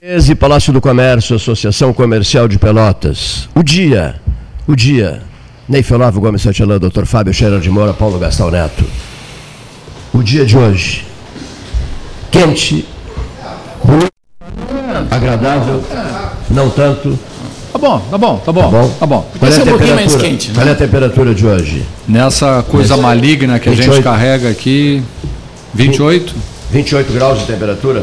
13, Palácio do Comércio, Associação Comercial de Pelotas. O dia, o dia. Ney Felavo Gomes Santilã, Dr. Fábio Scherer de Moura, Paulo Gastão Neto. O dia de hoje. Quente, bonito, agradável, não tanto. Tá bom, tá bom, tá bom. Tá bom. Tá bom. Qual é, a ser um pouquinho mais quente, né? Qual é a temperatura de hoje? Nessa coisa maligna que a gente 28. carrega aqui, 28. 28 graus de temperatura?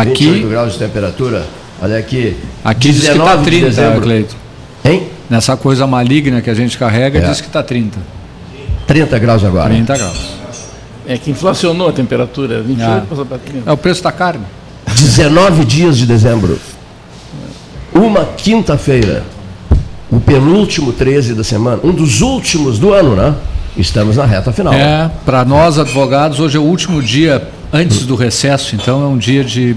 Aqui- 28 graus de temperatura. Olha aqui. Aqui diz que está 19 de 30, dezembro. Cleito. Hein? Nessa coisa maligna que a gente carrega, É. diz que está 30. 30 graus agora. 30 graus. É que inflacionou a temperatura, 28 Ah. passou para 30. É o preço da carne. 19 dias de dezembro. Uma quinta-feira. O penúltimo 13 da semana. Um dos últimos do ano, né? Estamos na reta final. É, para nós advogados, hoje é o último dia antes do recesso, então é um dia de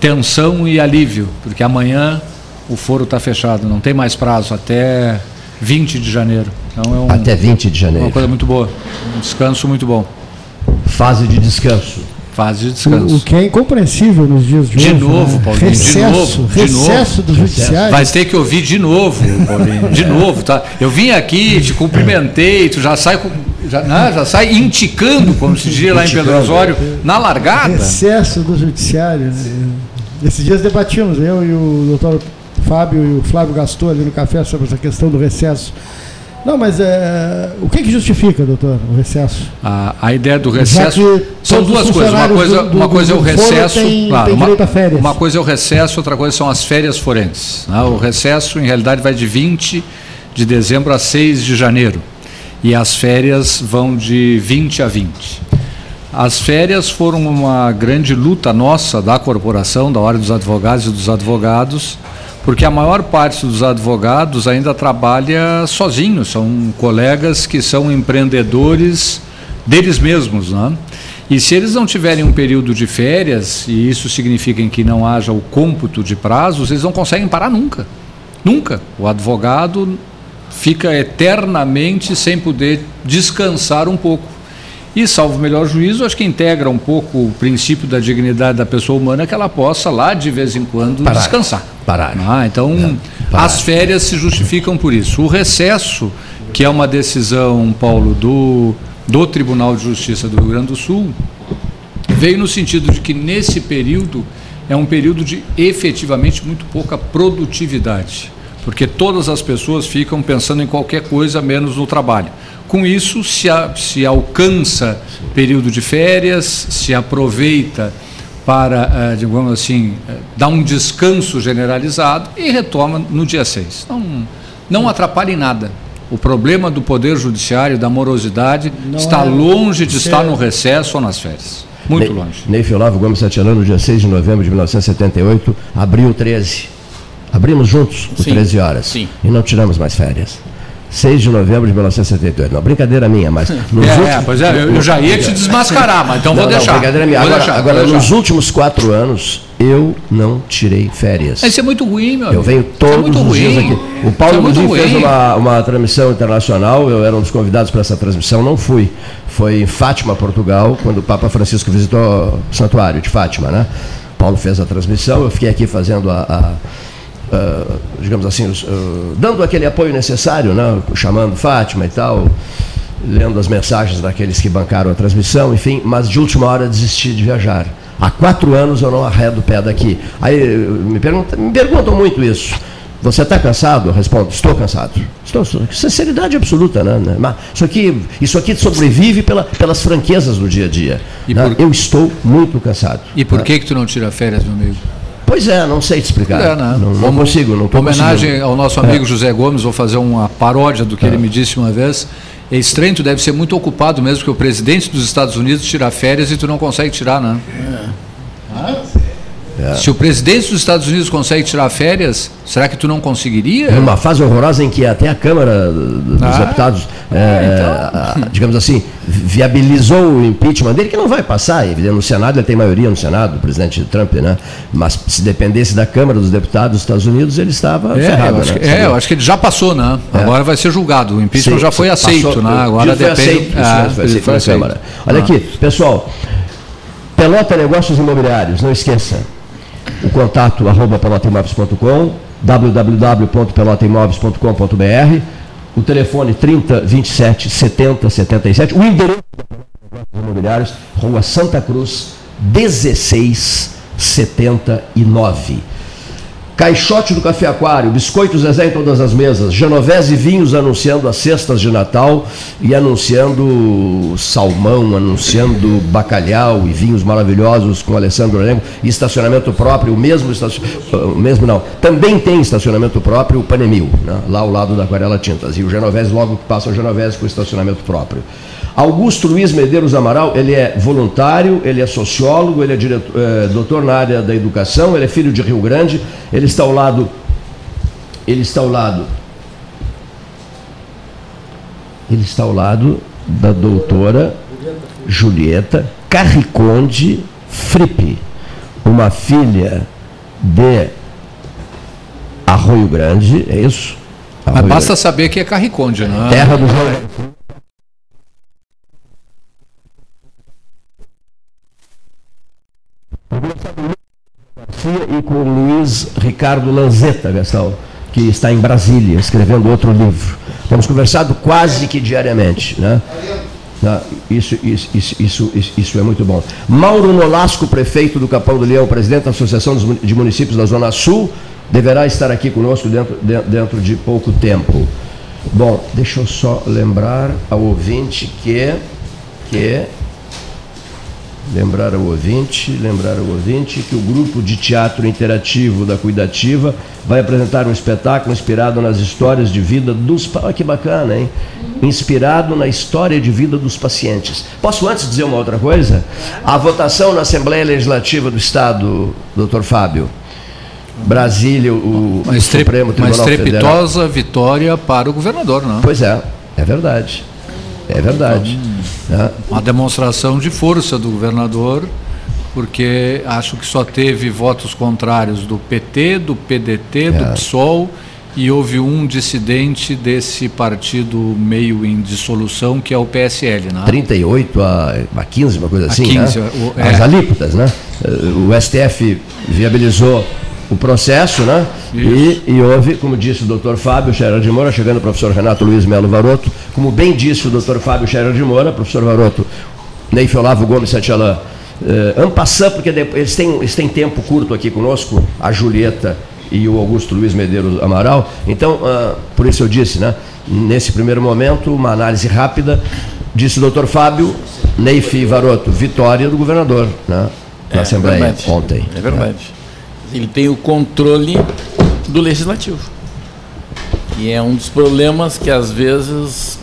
tensão e alívio, porque amanhã o foro está fechado, não tem mais prazo, até 20 de janeiro. Então é um- Até 20 de janeiro. uma coisa muito boa, um descanso muito bom. Fase de descanso. Fase de O, o descanso. que é incompreensível nos dias de, De hoje. novo, né? Paulinho, de recesso, novo, de recesso novo. do judiciário. Vai ter que ouvir de novo, Paulinho, de novo, tá? Eu vim aqui, te cumprimentei, tu já sai, com, já, né, já sai indicando, como se diz lá em Pedro Osório, na largada. Recesso do judiciário. né? Esses dias debatíamos, eu e o doutor Fábio e o Flávio Gastou ali no café sobre essa questão do recesso. Não, mas é, o que, que justifica, doutor, o recesso? A, a ideia do recesso são duas coisas. Uma coisa, do- do- uma coisa é o recesso, têm- claro, têm uma, uma coisa é o recesso, outra coisa são as férias forenses. né? O recesso, em realidade, vai de 20 de dezembro a 6 de janeiro. E as férias vão de 20 a 20. As férias foram uma grande luta nossa, da corporação, da Ordem dos Advogados e dos Advogados, porque a maior parte dos advogados ainda trabalha sozinhos, são colegas que são empreendedores deles mesmos. Né? E se eles não tiverem um período de férias, e isso significa que não haja o cômputo de prazos, eles não conseguem parar nunca. Nunca. O advogado fica eternamente sem poder descansar um pouco. E, salvo o melhor juízo, acho que integra um pouco o princípio da dignidade da pessoa humana que ela possa lá, de vez em quando, Parar. descansar. Parar. Ah, então, parar. as férias se justificam por isso. O recesso, que é uma decisão, Paulo, do, do Tribunal de Justiça do Rio Grande do Sul, veio no sentido de que nesse período é um período de efetivamente muito pouca produtividade, porque todas as pessoas ficam pensando em qualquer coisa menos no trabalho. Com isso, se, a- se alcança período de férias, se aproveita para, eh, digamos assim, eh, dar um descanso generalizado e retoma no dia 6. Não, não atrapalha em nada. O problema do Poder Judiciário, da morosidade, Não está é- longe de estar no recesso ou nas férias. Muito Ney- longe. Ney Fiolavo Gomes Santilã, no dia 6 de novembro de 1978, abriu 13. Abrimos juntos por Sim, 13 horas. sim. E não tiramos mais férias. 6 de novembro de 1978. Não, brincadeira minha, mas. Nos É, últimos- é, pois é, eu, eu já ia te desmascarar, mas então Não, vou não, deixar. brincadeira minha. Agora, deixar, agora nos deixar. últimos quatro anos, eu não tirei férias. Isso é muito ruim, meu Eu venho é todos muito os ruim. dias aqui. O Isso Paulo é fez uma, uma transmissão internacional, eu era um dos convidados para essa transmissão, não fui. Foi em Fátima, Portugal, quando o Papa Francisco visitou o santuário de Fátima, né? Paulo fez a transmissão, eu fiquei aqui fazendo a. a- a, digamos assim, uh, dando aquele apoio necessário, né? chamando Fátima e tal, lendo as mensagens daqueles que bancaram a transmissão, enfim, mas de última hora desisti de viajar. Há quatro anos eu não arredo o pé daqui. Aí me perguntam, me perguntam muito isso. Você está cansado? Eu respondo, estou cansado. Estou, estou- sinceridade absoluta, né? né? Mas isso aqui, isso aqui sobrevive pela- pelas franquezas do dia a dia. E né? por- Eu estou muito cansado. E por né? que que tu não tira férias, meu amigo? Pois é, não sei te explicar. É, né? Não, não consigo, não Homenagem ao nosso amigo José Gomes, vou fazer uma paródia do que ele me disse uma vez. É estranho, tu deve ser muito ocupado mesmo, porque o presidente dos Estados Unidos tira férias e tu não consegue tirar, né? Se o presidente dos Estados Unidos consegue tirar férias, será que tu não conseguiria? Numa fase horrorosa em que até a Câmara dos Ah, Deputados, é, a- digamos assim, viabilizou o impeachment dele, que não vai passar, evidente, no Senado ele tem maioria no Senado, o presidente Trump, né? Mas se dependesse da Câmara dos Deputados dos Estados Unidos, ele estava É, ferrado. eu acho, né? que, é, eu acho que ele já passou, né? Agora vai ser julgado. O impeachment Sim, já foi aceito, passou, né? Agora depende. aceito, é, foi aceito. Câmara. Olha Ah. aqui, pessoal, Pelota Negócios Imobiliários, não esqueça. O contato arroba pelotaimóveis.com, www.pelotaimóveis.com.br, o telefone 30 27 70 77, o endereço da imobiliários, Rua Santa Cruz, 1679. Caixote do Café Aquário, biscoitos Zezé em todas as mesas, Genovese Vinhos anunciando as cestas de Natal e anunciando salmão, anunciando bacalhau e vinhos maravilhosos com Alessandro Orengo e estacionamento próprio, o mesmo, o mesmo não, também tem estacionamento próprio o Panemil, né, lá ao lado da Aquarela Tintas, e o Genovese logo passa o Genovese com estacionamento próprio. Augusto Luiz Medeiros Amaral, ele é voluntário, ele é sociólogo, ele é, diretor, é doutor na área da educação, ele é filho de Rio Grande, ele está ao lado, ele está ao lado, ele está ao lado da doutora Julieta Carriconde Fripe, uma filha de Arroio Grande, é isso? Arroio Mas basta Grande. saber que é Carriconde, não é? Terra dos e Ricardo Lanzetta, Gastão, que está em Brasília, escrevendo outro livro. Temos conversado quase que diariamente. Né? Ah, isso, isso, isso, isso, isso é muito bom. Mauro Nolasco, prefeito do Capão do Leão, presidente da Associação de Municípios da Zona Sul, deverá estar aqui conosco dentro, dentro de pouco tempo. Bom, deixa eu só lembrar ao ouvinte que, que lembrar ao ouvinte, lembrar ao ouvinte que o grupo de teatro interativo da Cuidativa vai apresentar um espetáculo inspirado nas histórias de vida dos. Olha que bacana, hein? Inspirado na história de vida dos pacientes. Posso antes dizer uma outra coisa? A votação na Assembleia Legislativa do Estado, doutor Fábio. Brasília, o, uma Supremo Tribunal Uma estrepitosa Federal. vitória para o governador, não? Pois é, é verdade. É verdade. Então, é. Uma demonstração de força do governador, porque acho que só teve votos contrários do PT, do PDT, é. do PSOL e houve um dissidente desse partido meio em dissolução, que é o PSL. Né? 38 a, a 15, uma coisa assim. A 15, né? o, é. As alíquotas, né? O STF viabilizou o processo, né? E, e, houve, como disse o doutor Fábio Scherer de Moura, chegando o professor Renato Luiz Melo Varoto, como bem disse o doutor Fábio Scherer de Moura, professor Varoto, Neif Olavo Gomes Santialã, eh, Ampassant, porque eles têm, eles têm tempo curto aqui conosco, a Julieta e o Augusto Luiz Medeiros Amaral, então, ah, por isso eu disse, né? Nesse primeiro momento, uma análise rápida, disse o doutor Fábio, Neif Varoto, vitória do governador, né? Na é, Assembleia é ontem. É verdade. Né? Ele tem o controle do legislativo. E é um dos problemas que às vezes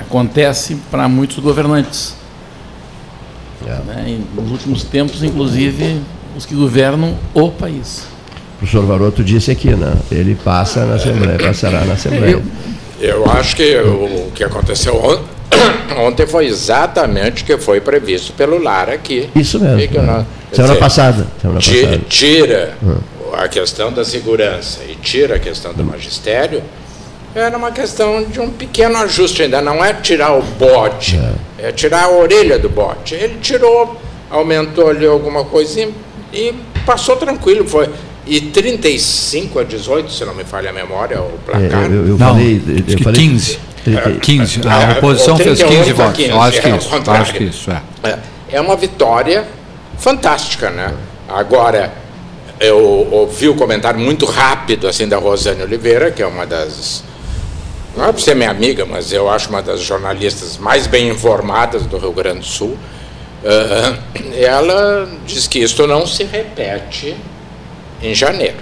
acontece para muitos governantes. É. Né? Nos últimos tempos, inclusive, os que governam o país. O professor Varoto disse aqui, né? ele passa na Assembleia, passará na Assembleia. Eu, eu acho que o, que aconteceu ontem, ontem foi exatamente o que foi previsto pelo Lara aqui. Isso mesmo. É. Semana dizer, passada. Semana passada. Tira hum. a questão da segurança e tira a questão do magistério, era uma questão de um pequeno ajuste, ainda não é tirar o bote, é, é tirar a orelha do bote. Ele tirou, aumentou ali alguma coisinha e passou tranquilo. Foi. E 35 a 18, se não me falha a memória, o placar. É, eu, eu, não, falei, eu falei 15. 15. É, a oposição fez 15 votos. 15, eu acho que, é, isso, acho que isso. É. é. É uma vitória fantástica, né? Agora, eu ouvi o comentário muito rápido assim da Rosane Oliveira, que é uma das não é por ser minha amiga, mas eu acho uma das jornalistas mais bem informadas do Rio Grande do Sul. Uh, ela diz que isto não se repete em janeiro.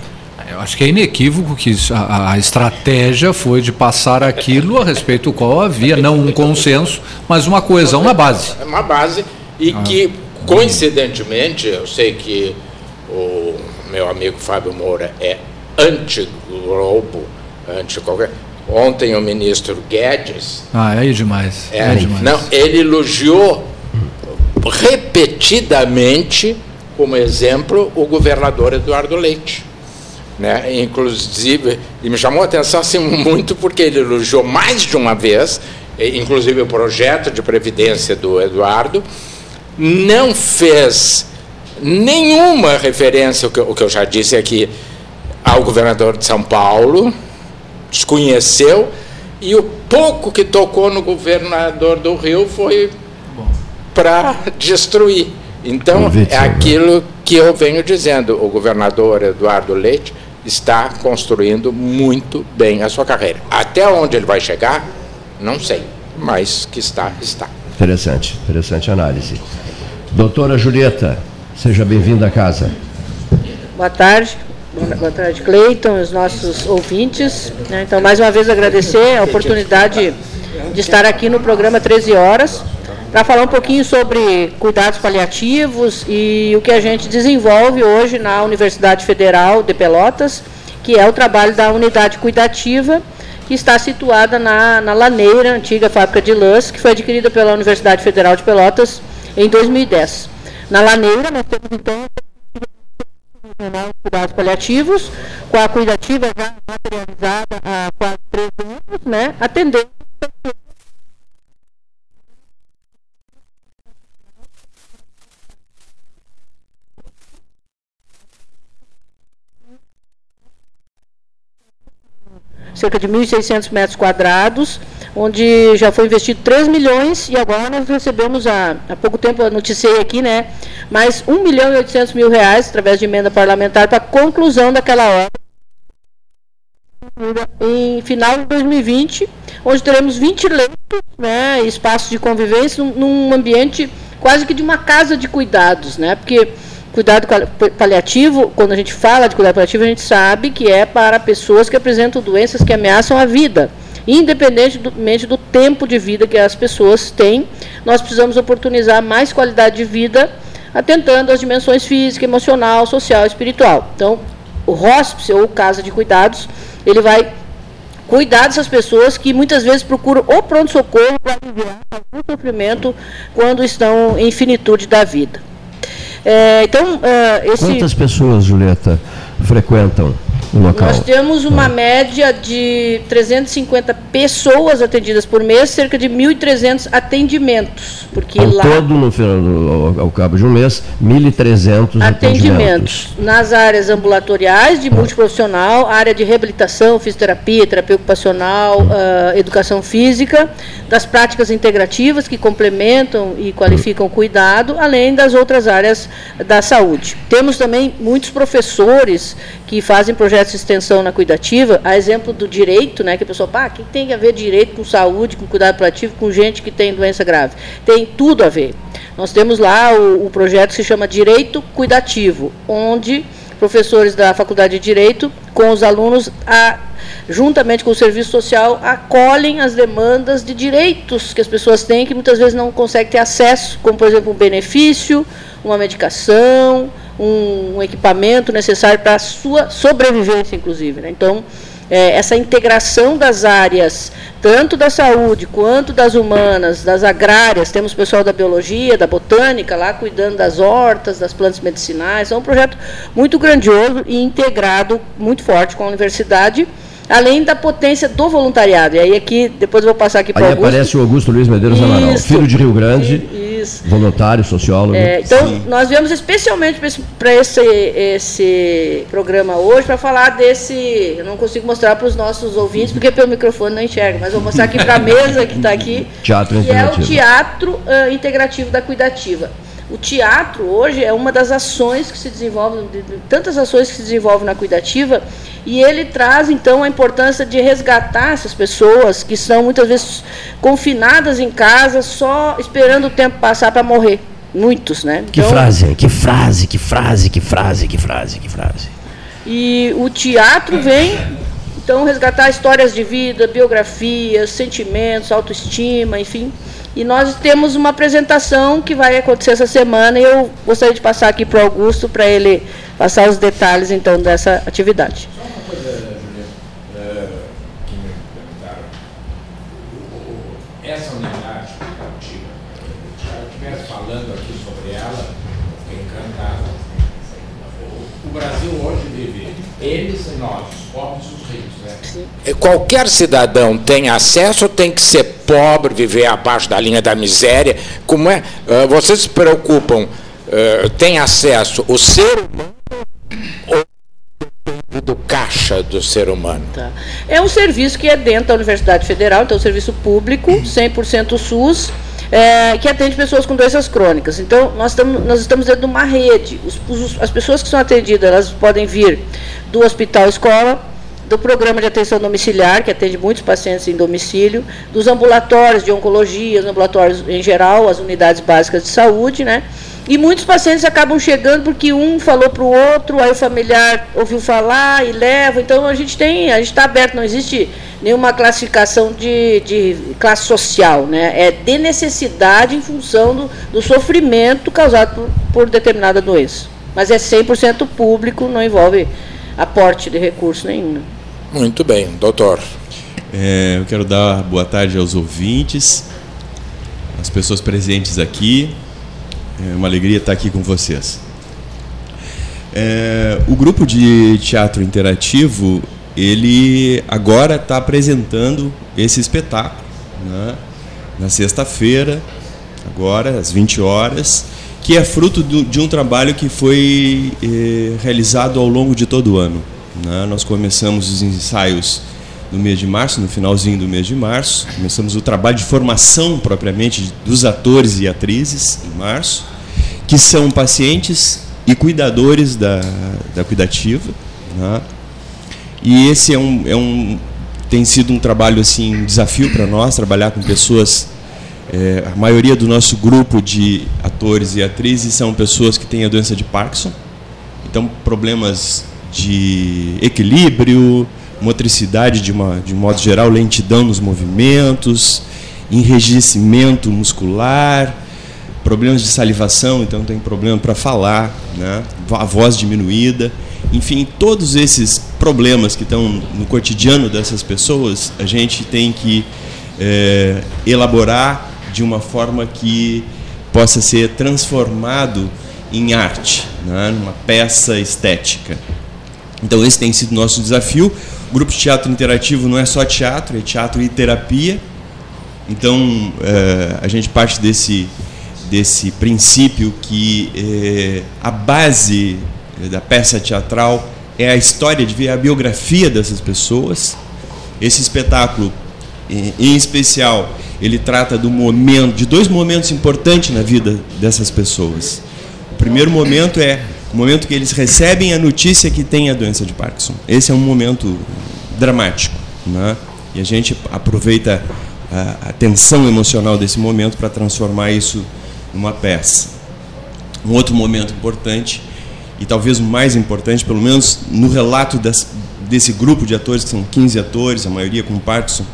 Eu acho que é inequívoco que a, a, estratégia foi de passar aquilo a respeito do qual havia não um consenso, mas uma coesão na base. Uma base e ah. que Coincidentemente, eu sei que o meu amigo Fábio Moura é anti-Globo, anti qualquer. Ontem o ministro Guedes. Ah, é demais. É, é demais. Não, ele elogiou repetidamente, como exemplo, o governador Eduardo Leite. Né? Inclusive, e me chamou a atenção assim, muito porque ele elogiou mais de uma vez, inclusive o projeto de previdência do Eduardo, não fez nenhuma referência, o que, o que eu já disse aqui, ao governador de São Paulo, desconheceu, e o pouco que tocou no governador do Rio foi para destruir. Então, é aquilo que eu venho dizendo. O governador Eduardo Leite está construindo muito bem a sua carreira. Até onde ele vai chegar, não sei, mas que está, está. Interessante, interessante análise. Doutora Julieta, seja bem-vinda à casa. Boa tarde. Boa tarde, Cleiton, os nossos ouvintes. Né? Então, mais uma vez agradecer a oportunidade de estar aqui no programa 13 Horas para falar um pouquinho sobre cuidados paliativos e o que a gente desenvolve hoje na Universidade Federal de Pelotas, que é o trabalho da unidade cuidativa, que está situada na, na Laneira, antiga fábrica de lãs, que foi adquirida pela Universidade Federal de Pelotas em 2010. Na Laneira, nós temos então Cuidados Paliativos, com a cuidativa já materializada há quase três anos, né, atendendo cerca de 1.600 metros quadrados, onde já foi investido 3 milhões e agora nós recebemos há, há pouco tempo, noticiei aqui, né, mais 1 milhão e 800 mil reais, através de emenda parlamentar, para a conclusão daquela obra em final de 2020, onde teremos 20 leitos, né, espaços de convivência, num, num ambiente quase que de uma casa de cuidados, né, porque cuidado paliativo, quando a gente fala de cuidado paliativo, a gente sabe que é para pessoas que apresentam doenças que ameaçam a vida. Independentemente do tempo de vida que as pessoas têm, nós precisamos oportunizar mais qualidade de vida, atentando às dimensões física, emocional, social e espiritual. Então, o hospice ou casa de cuidados, ele vai cuidar dessas pessoas que muitas vezes procuram o pronto-socorro para aliviar o sofrimento quando estão em finitude da vida. É, então, uh, esse... Quantas pessoas, Julieta, frequentam o local? Nós temos uma média de 350 pessoas atendidas por mês, cerca de 1.300 atendimentos. Porque ao lá, todo, no final, ao, ao cabo de um mês, 1.300 atendimentos. atendimentos. Nas áreas ambulatoriais, de multiprofissional, área de reabilitação, fisioterapia, terapia ocupacional, uh, educação física, das práticas integrativas que complementam e qualificam o cuidado, além das outras áreas da saúde. Temos também muitos professores que fazem projetos de extensão na cuidativa, a exemplo do direito, né, que a pessoa, pá, o que tem a ver direito com saúde, com cuidado paliativo, com gente que tem doença grave? Tem tudo a ver. Nós temos lá o, o projeto que se chama Direito Cuidativo, onde professores da Faculdade de Direito, com os alunos, a, juntamente com o Serviço Social, acolhem as demandas de direitos que as pessoas têm, que muitas vezes não conseguem ter acesso, como, por exemplo, um benefício, uma medicação, um, um equipamento necessário para a sua sobrevivência, inclusive. Né? Então, é, essa integração das áreas, tanto da saúde quanto das humanas, das agrárias, temos pessoal da biologia, da botânica lá cuidando das hortas, das plantas medicinais, é um projeto muito grandioso e integrado muito forte com a universidade além da potência do voluntariado. E aí aqui, depois eu vou passar aqui para o Augusto. aparece o Augusto Luiz Medeiros Amaral, filho de Rio Grande, Isso. voluntário, sociólogo. É, então, Sim. nós viemos especialmente para esse, esse programa hoje para falar desse, eu não consigo mostrar para os nossos ouvintes, porque pelo microfone não enxerga, mas vou mostrar aqui para a mesa que está aqui, teatro que é o Teatro uh, Integrativo da Cuidativa. O teatro hoje é uma das ações que se desenvolvem, de, de, tantas ações que se desenvolvem na cuidativa, e ele traz então a importância de resgatar essas pessoas que são muitas vezes confinadas em casa, só esperando o tempo passar para morrer. Muitos, né? Então, que frase, que frase, que frase, que frase, que frase, que frase. E o teatro vem então resgatar histórias de vida, biografias, sentimentos, autoestima, enfim e nós temos uma apresentação que vai acontecer essa semana e eu gostaria de passar aqui para o Augusto para ele passar os detalhes então dessa atividade. Só uma coisa, Juliana, perguntaram. Essa unidade eu estivesse falando aqui sobre ela, fiquei. O Brasil hoje vive, eles e nós, os pobres e os ricos, né? Qualquer cidadão tem acesso ou tem que ser pobre, viver abaixo da linha da miséria. Como é? Ah, vocês se preocupam uh, tem acesso o ser humano ou do caixa do ser humano? Tá. É um serviço que é dentro da Universidade Federal, então é um serviço público, 100% SUS, é, que atende pessoas com doenças crônicas. Então, nós estamos, nós estamos dentro de uma rede. Os, os, as pessoas que são atendidas, elas podem vir do hospital escola, do programa de atenção domiciliar, que atende muitos pacientes em domicílio, dos ambulatórios de oncologia, os ambulatórios em geral, as unidades básicas de saúde, né? E muitos pacientes acabam chegando porque um falou para o outro, aí o familiar ouviu falar e leva. Então a gente tem, a gente está aberto, não existe nenhuma classificação de, de classe social, né? É de necessidade em função do, do sofrimento causado por, por determinada doença. Mas é 100% público, não envolve aporte de recurso nenhum. Muito bem, doutor. É, eu quero dar boa tarde aos ouvintes, às pessoas presentes aqui. É uma alegria estar aqui com vocês. É, o grupo de teatro interativo, ele agora está apresentando esse espetáculo né, na sexta-feira, agora às 20 horas, que é fruto de um trabalho que foi eh, realizado ao longo de todo o ano. Né? Nós começamos os ensaios no mês de março, no finalzinho do mês de março. Começamos o trabalho de formação propriamente dos atores e atrizes em março, que são pacientes e cuidadores da, da cuidativa. Né? E esse é um, é um, tem sido um trabalho assim, um desafio para nós, trabalhar com pessoas. É, a maioria do nosso grupo de atores e atrizes são pessoas que têm a doença de Parkinson. Então, problemas de equilíbrio, motricidade de, uma, de modo geral, lentidão nos movimentos, enrijecimento muscular, problemas de salivação, então tem problema para falar, né? a voz diminuída. Enfim, todos esses problemas que estão no cotidiano dessas pessoas, a gente tem que é, elaborar de uma forma que possa ser transformado em arte, né? numa peça estética. Então esse tem sido nosso desafio. O grupo de teatro interativo não é só teatro, é teatro e terapia. Então é, a gente parte desse desse princípio que é, a base da peça teatral é a história de ver a biografia dessas pessoas. Esse espetáculo, em especial, ele trata do momento, de dois momentos importantes na vida dessas pessoas. O primeiro momento é o momento que eles recebem a notícia que tem a doença de Parkinson. Esse é um momento dramático, né? E a gente aproveita a, a tensão emocional desse momento para transformar isso numa peça. Um outro momento importante e talvez o mais importante, pelo menos no relato das, desse grupo de atores, que são 15 atores, a maioria com Parkinson,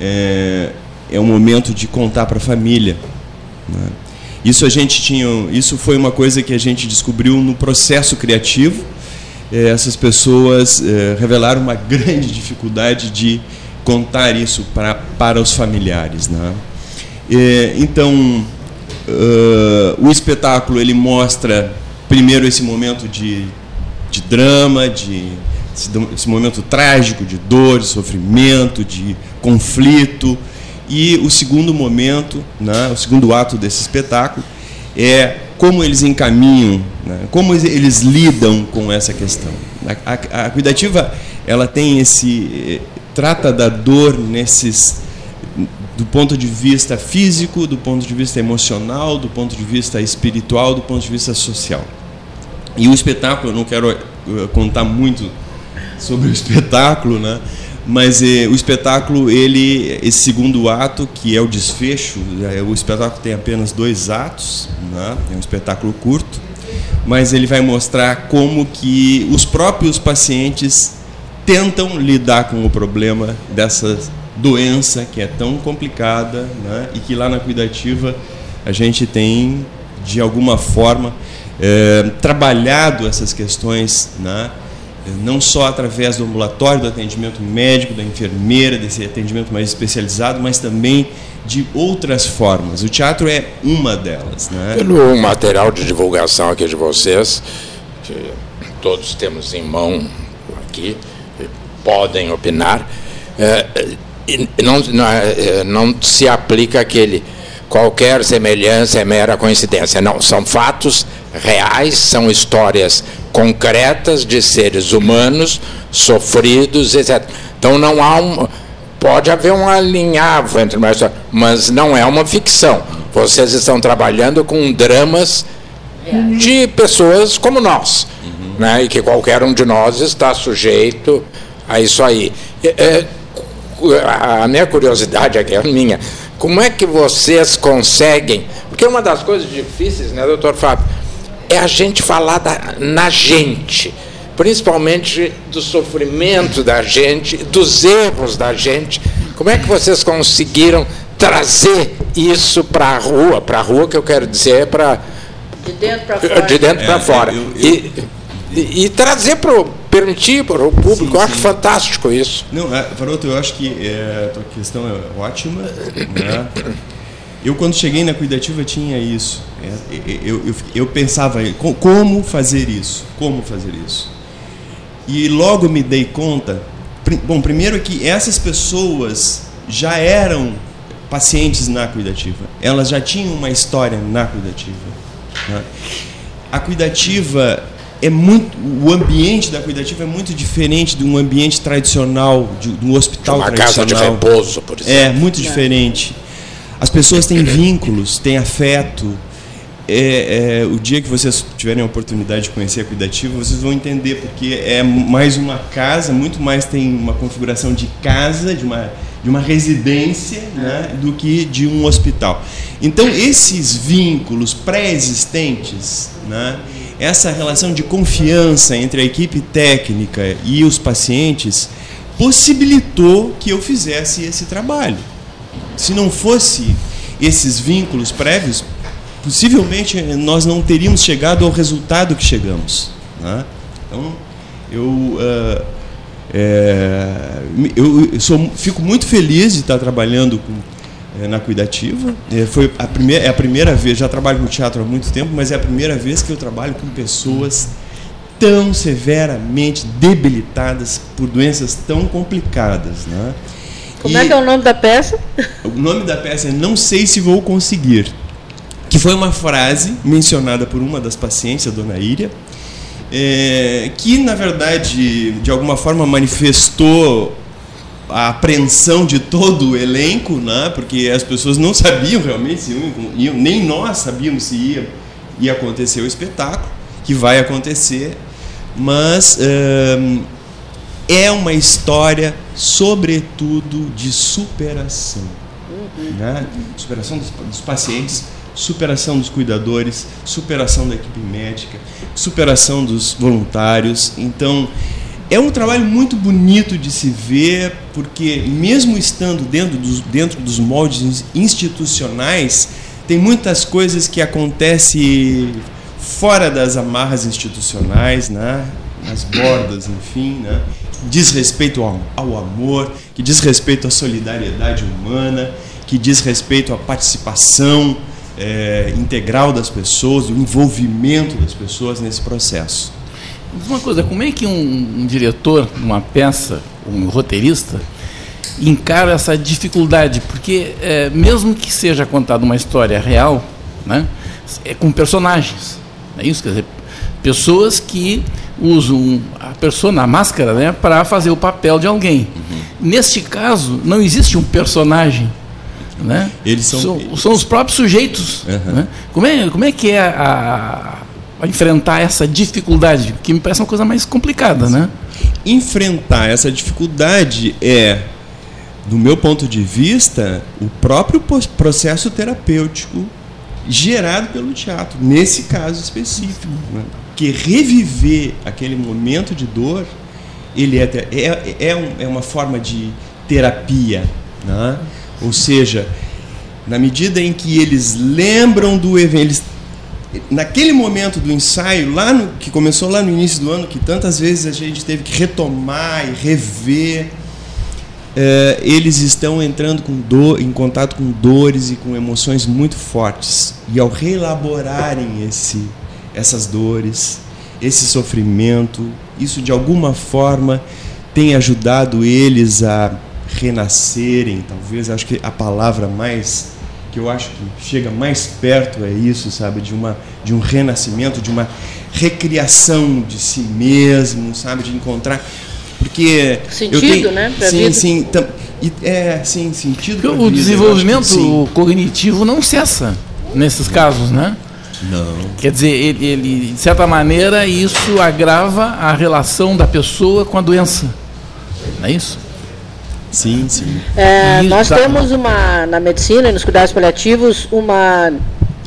é, é um momento de contar para a família. Né? Isso a gente tinha, isso foi uma coisa que a gente descobriu no processo criativo. É, essas pessoas é, revelaram uma grande dificuldade de contar isso para para os familiares, né? É, então, uh, o espetáculo ele mostra primeiro esse momento de, de drama, de esse momento trágico de dor, de sofrimento, de conflito e o segundo momento, né, o segundo ato desse espetáculo, é como eles encaminham, né, como eles lidam com essa questão. A, a, a, cuidativa ela tem esse trata da dor nesses do ponto de vista físico, do ponto de vista emocional, do ponto de vista espiritual, do ponto de vista social. E o espetáculo, eu não quero eh, contar muito sobre o espetáculo, né? Mas eh, o espetáculo ele esse segundo ato que é o desfecho é, o espetáculo tem apenas dois atos né? é um espetáculo curto mas ele vai mostrar como que os próprios pacientes tentam lidar com o problema dessa doença que é tão complicada né? e que lá na cuidativa a gente tem de alguma forma é, trabalhado essas questões né? Não só através do ambulatório, do atendimento médico, da enfermeira, desse atendimento mais especializado, mas também de outras formas. O teatro é uma delas. Né? Pelo material de divulgação aqui de vocês, que todos temos em mão aqui, podem opinar, é, não, não, é, não se aplica aquele qualquer semelhança é mera coincidência. Não, são fatos reais, são histórias concretas de seres humanos sofridos, etc. Então não há um. Pode haver um alinhavo entre história, mas não é uma ficção. Vocês estão trabalhando com dramas de pessoas como nós, uhum. né? e que qualquer um de nós está sujeito a isso aí. É, a minha curiosidade aqui é minha. Como é que vocês conseguem? Porque uma das coisas difíceis, né, doutor Fábio, é a gente falar da, na gente, principalmente do sofrimento da gente, dos erros da gente. Como é que vocês conseguiram trazer isso para a rua? Para a rua que eu quero dizer é para de dentro para fora. De dentro para é, fora. Eu, eu, e, e, e, trazer para o permitir para o público, sim, eu acho sim. fantástico isso. Não, é, Faroto, eu acho que é, a tua questão é ótima. Né? Eu, quando cheguei na Cuidativa, tinha isso. É, eu, eu, eu, pensava, como fazer isso? Como fazer isso? E logo me dei conta. Bom, primeiro que essas pessoas já eram pacientes na Cuidativa. Elas já tinham uma história na Cuidativa. Né? A Cuidativa é muito, o ambiente da cuidativa é muito diferente de um ambiente tradicional, de, de um hospital uma tradicional. casa de repouso, por exemplo. É, muito diferente. As pessoas têm vínculos, têm afeto. É, é, o dia que vocês tiverem a oportunidade de conhecer a Cuidativa, vocês vão entender, porque é mais uma casa, muito mais tem uma configuração de casa, de uma, de uma residência, né, do que de um hospital. Então, esses vínculos pré-existentes, né, essa relação de confiança entre a equipe técnica e os pacientes, possibilitou que eu fizesse esse trabalho. Se não fosse esses vínculos prévios, possivelmente nós não teríamos chegado ao resultado que chegamos. Né? Então, eu, uh, é, eu sou, fico muito feliz de estar trabalhando com, é, na Cuidativa. É, foi a primeira, é a primeira vez, já trabalho com teatro há muito tempo, mas é a primeira vez que eu trabalho com pessoas tão severamente debilitadas por doenças tão complicadas. Né? Como é e é que é o nome da peça? O nome da peça é Não Sei Se Vou Conseguir, que foi uma frase mencionada por uma das pacientes, a dona Íria, é, que, na verdade, de alguma forma manifestou a apreensão de todo o elenco, né? porque as pessoas não sabiam realmente se iam, iam nem nós sabíamos se ia, ia acontecer o espetáculo, que vai acontecer, mas é uma história, sobretudo, de superação. Né? Superação dos, dos pacientes, superação dos cuidadores, superação da equipe médica, superação dos voluntários. Então, é um trabalho muito bonito de se ver, porque mesmo estando dentro dos, dentro dos moldes institucionais, tem muitas coisas que acontecem fora das amarras institucionais, né? nas bordas, enfim, né? Diz respeito ao, ao amor, que diz respeito à solidariedade humana, que diz respeito à participação é, integral das pessoas, o envolvimento das pessoas nesse processo. Diz uma coisa, como é que um, um diretor, uma peça, um roteirista, encara essa dificuldade? Porque é, mesmo que seja contada uma história real, né, é com personagens, é isso? Quer dizer, pessoas que usam a persona, a máscara, né, para fazer o papel de alguém. Uhum. Neste caso, não existe um personagem. Né? Eles são, são, são os próprios sujeitos. Uhum. Né? Como, é, como é que é a, a enfrentar essa dificuldade, que me parece uma coisa mais complicada, né? Enfrentar essa dificuldade é, do meu ponto de vista, o próprio processo terapêutico gerado pelo teatro, nesse caso específico. Né? Que reviver aquele momento de dor, ele é, é, é, um, é uma forma de terapia. Né? Ou seja, na medida em que eles lembram do evento, eles naquele momento do ensaio, lá no, que começou lá no início do ano, que tantas vezes a gente teve que retomar e rever, é, eles estão entrando com dor, em contato com dores e com emoções muito fortes. E ao reelaborarem esse, essas dores, esse sofrimento, isso de alguma forma tem ajudado eles a renascerem, talvez acho que a palavra mais que eu acho que chega mais perto é isso, sabe, de uma de um renascimento, de uma recriação de si mesmo, sabe, de encontrar porque Sentido, eu tenho, né, pra sim, vida. sim, tam, e, é, sim, sentido. O vida, desenvolvimento cognitivo não cessa nesses casos, né? Não. Quer dizer, ele, ele, de certa maneira, isso agrava a relação da pessoa com a doença. Não é isso? Sim, sim. É, nós temos uma, na medicina e nos cuidados paliativos uma,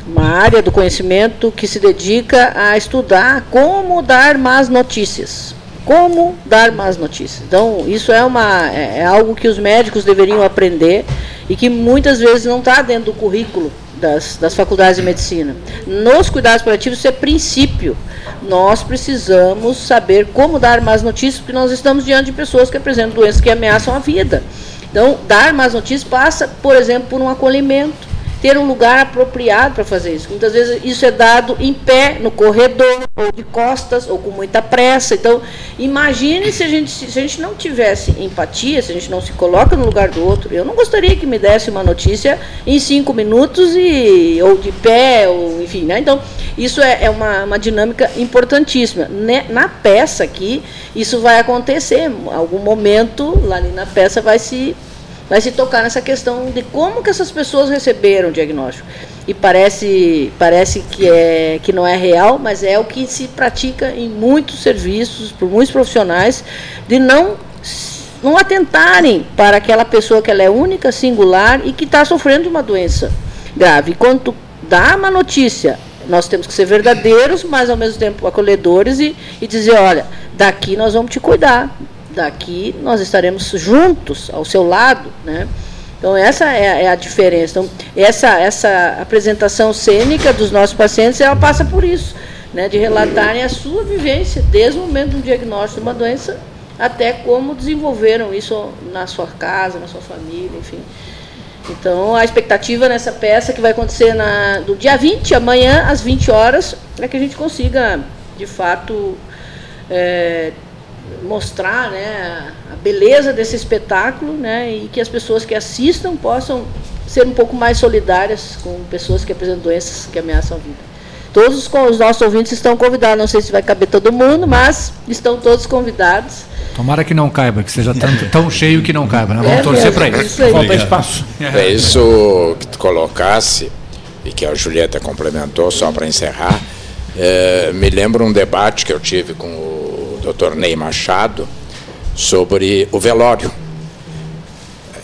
uma área do conhecimento que se dedica a estudar como dar más notícias. Como dar más notícias. Então, isso é, uma, é, é algo que os médicos deveriam aprender e que muitas vezes não está dentro do currículo das, das faculdades de medicina. Nos cuidados paliativos, isso é princípio. Nós precisamos saber como dar más notícias, porque nós estamos diante de pessoas que apresentam doenças que ameaçam a vida. Então, dar más notícias passa, por exemplo, por um acolhimento, ter um lugar apropriado para fazer isso. Muitas vezes isso é dado em pé, no corredor, ou de costas, ou com muita pressa. Então, imagine se a gente, se a gente não tivesse empatia, se a gente não se coloca no lugar do outro. Eu não gostaria que me desse uma notícia em cinco minutos, e, ou de pé, ou enfim. Né? Então, isso é, é uma, uma dinâmica importantíssima. Ne- Na peça aqui, isso vai acontecer. Em algum momento, lá na peça, vai se vai se tocar nessa questão de como que essas pessoas receberam o diagnóstico. E parece, parece que, é, que não é real, mas é o que se pratica em muitos serviços, por muitos profissionais, de não, não atentarem para aquela pessoa que ela é única, singular e que está sofrendo de uma doença grave. E quando tu dá uma notícia, nós temos que ser verdadeiros, mas ao mesmo tempo acolhedores e, e dizer, olha, daqui nós vamos te cuidar, daqui nós estaremos juntos, ao seu lado, né? Então essa é, a- é a diferença. Então, essa, essa apresentação cênica dos nossos pacientes, ela passa por isso, né? De relatarem a sua vivência, desde o momento do diagnóstico de uma doença até como desenvolveram isso na sua casa, na sua família, enfim. Então, a expectativa nessa peça que vai acontecer na, do dia 20, amanhã, às 20 horas, é que a gente consiga, de fato, é, mostrar né, a beleza desse espetáculo né, e que as pessoas que assistam possam ser um pouco mais solidárias com pessoas que apresentam doenças que ameaçam a vida. Todos os, os nossos ouvintes estão convidados, não sei se vai caber todo mundo, mas estão todos convidados. Tomara que não caiba, que seja tanto, tão cheio que não caiba. Né? Vamos É torcer para isso. isso aí. Falta espaço. É isso que tu colocasse, e que a Julieta complementou, só para encerrar, eh, me lembra um debate que eu tive com o Dr. Ney Machado sobre o velório.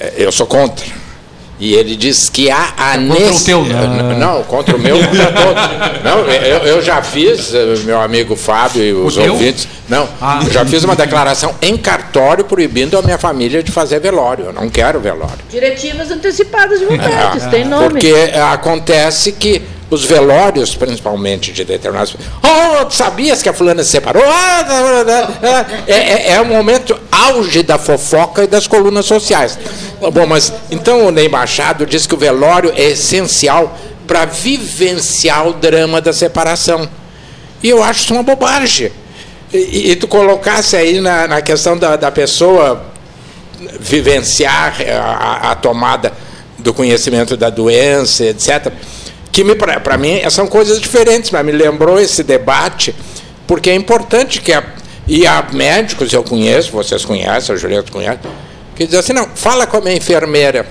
Eh, Eu sou contra. E ele diz que há a É contra o teu, né? Eh, Não, contra o meu, contra todos. Não, eu, eu já fiz, eh, meu amigo Fábio e os teu? ouvintes. Não, Ah. eu já fiz uma declaração em cartório proibindo a minha família de fazer velório. Eu não quero velório. Diretivas antecipadas de votantes, Ah, tem nome. Porque acontece que os velórios, principalmente de determinados. Oh, sabias que a fulana se separou? Ah, tá, tá, tá. É, é, é o momento auge da fofoca e das colunas sociais. Bom, mas então o Ney Machado diz que o velório é essencial para vivenciar o drama da separação. E eu acho isso uma bobagem. E, e- tu colocasse aí na, na questão da, da pessoa vivenciar a, a- a tomada do conhecimento da doença, etc. Que para mim são coisas diferentes, mas me lembrou esse debate, porque é importante que a, e há médicos eu conheço, vocês conhecem, a Julieta conhece, que dizem assim, não, fala com a minha enfermeira.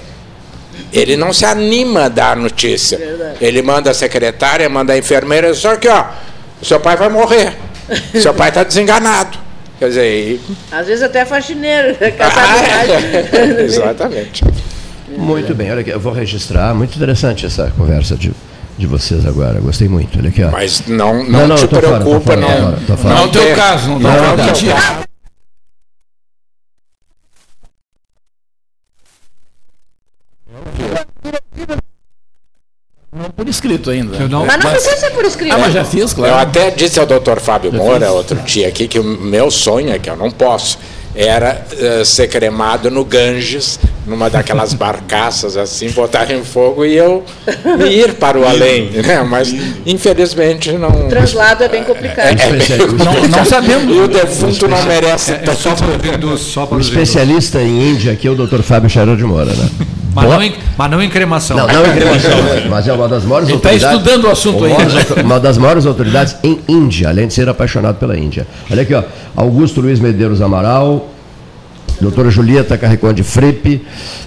Ele não se anima a dar a notícia. Verdade. Ele manda a secretária, manda a enfermeira, só que ó, seu pai vai morrer. Seu pai está desenganado. Quer dizer, e- Às vezes até faxineiro, Ah, caçado é. Exatamente. Muito bem, olha aqui, eu vou registrar. Muito interessante essa conversa de, de vocês agora. Gostei muito. Olha aqui, ó. Mas não, não, Não, não, te eu preocupa, fora, não. tô fora. Não é o teu caso, não, Não, não, não, é não. Não por escrito ainda. Eu não- Mas não precisa ser por escrito. Ah, mas já fiz, Eu claro. até disse ao doutor Fábio Moura outro dia aqui que o meu sonho é que eu não posso era eh, ser cremado no Ganges, numa daquelas barcaças assim, botar em fogo e eu ir para o além, né? Mas infelizmente não. O translado é bem complicado. É bem Não, não sabemos. E o defunto não merece É, é só para os só para O especialista em Índia aqui é o Dr. Fábio Charão de Moura, né? Mas não, em, mas não em cremação. Não, não em cremação, mas é uma das maiores Ele está autoridades. estudando o assunto das- uma das maiores autoridades em Índia, além de ser apaixonado pela Índia. Olha aqui, ó. Augusto Luiz Medeiros Amaral, doutora Julieta Carriconde Frippe,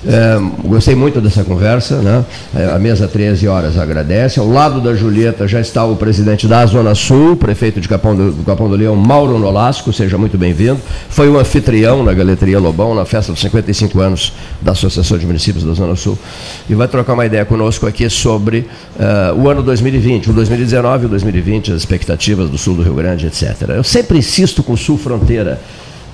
eh, gostei muito dessa conversa, né? Eh, A mesa 13 horas agradece. Ao lado da Julieta já está o presidente da Zona Sul, prefeito de Capão do, do Capão do Leão, Mauro Nolasco, seja muito bem-vindo. Foi o anfitrião na Galeteria Lobão, na festa dos 55 anos da Associação de Municípios da Zona Sul. E vai trocar uma ideia conosco aqui sobre eh, o ano 2020, o 2019 e o 2020, as expectativas do sul do Rio Grande, etc. Eu sempre insisto com o Sul Fronteira.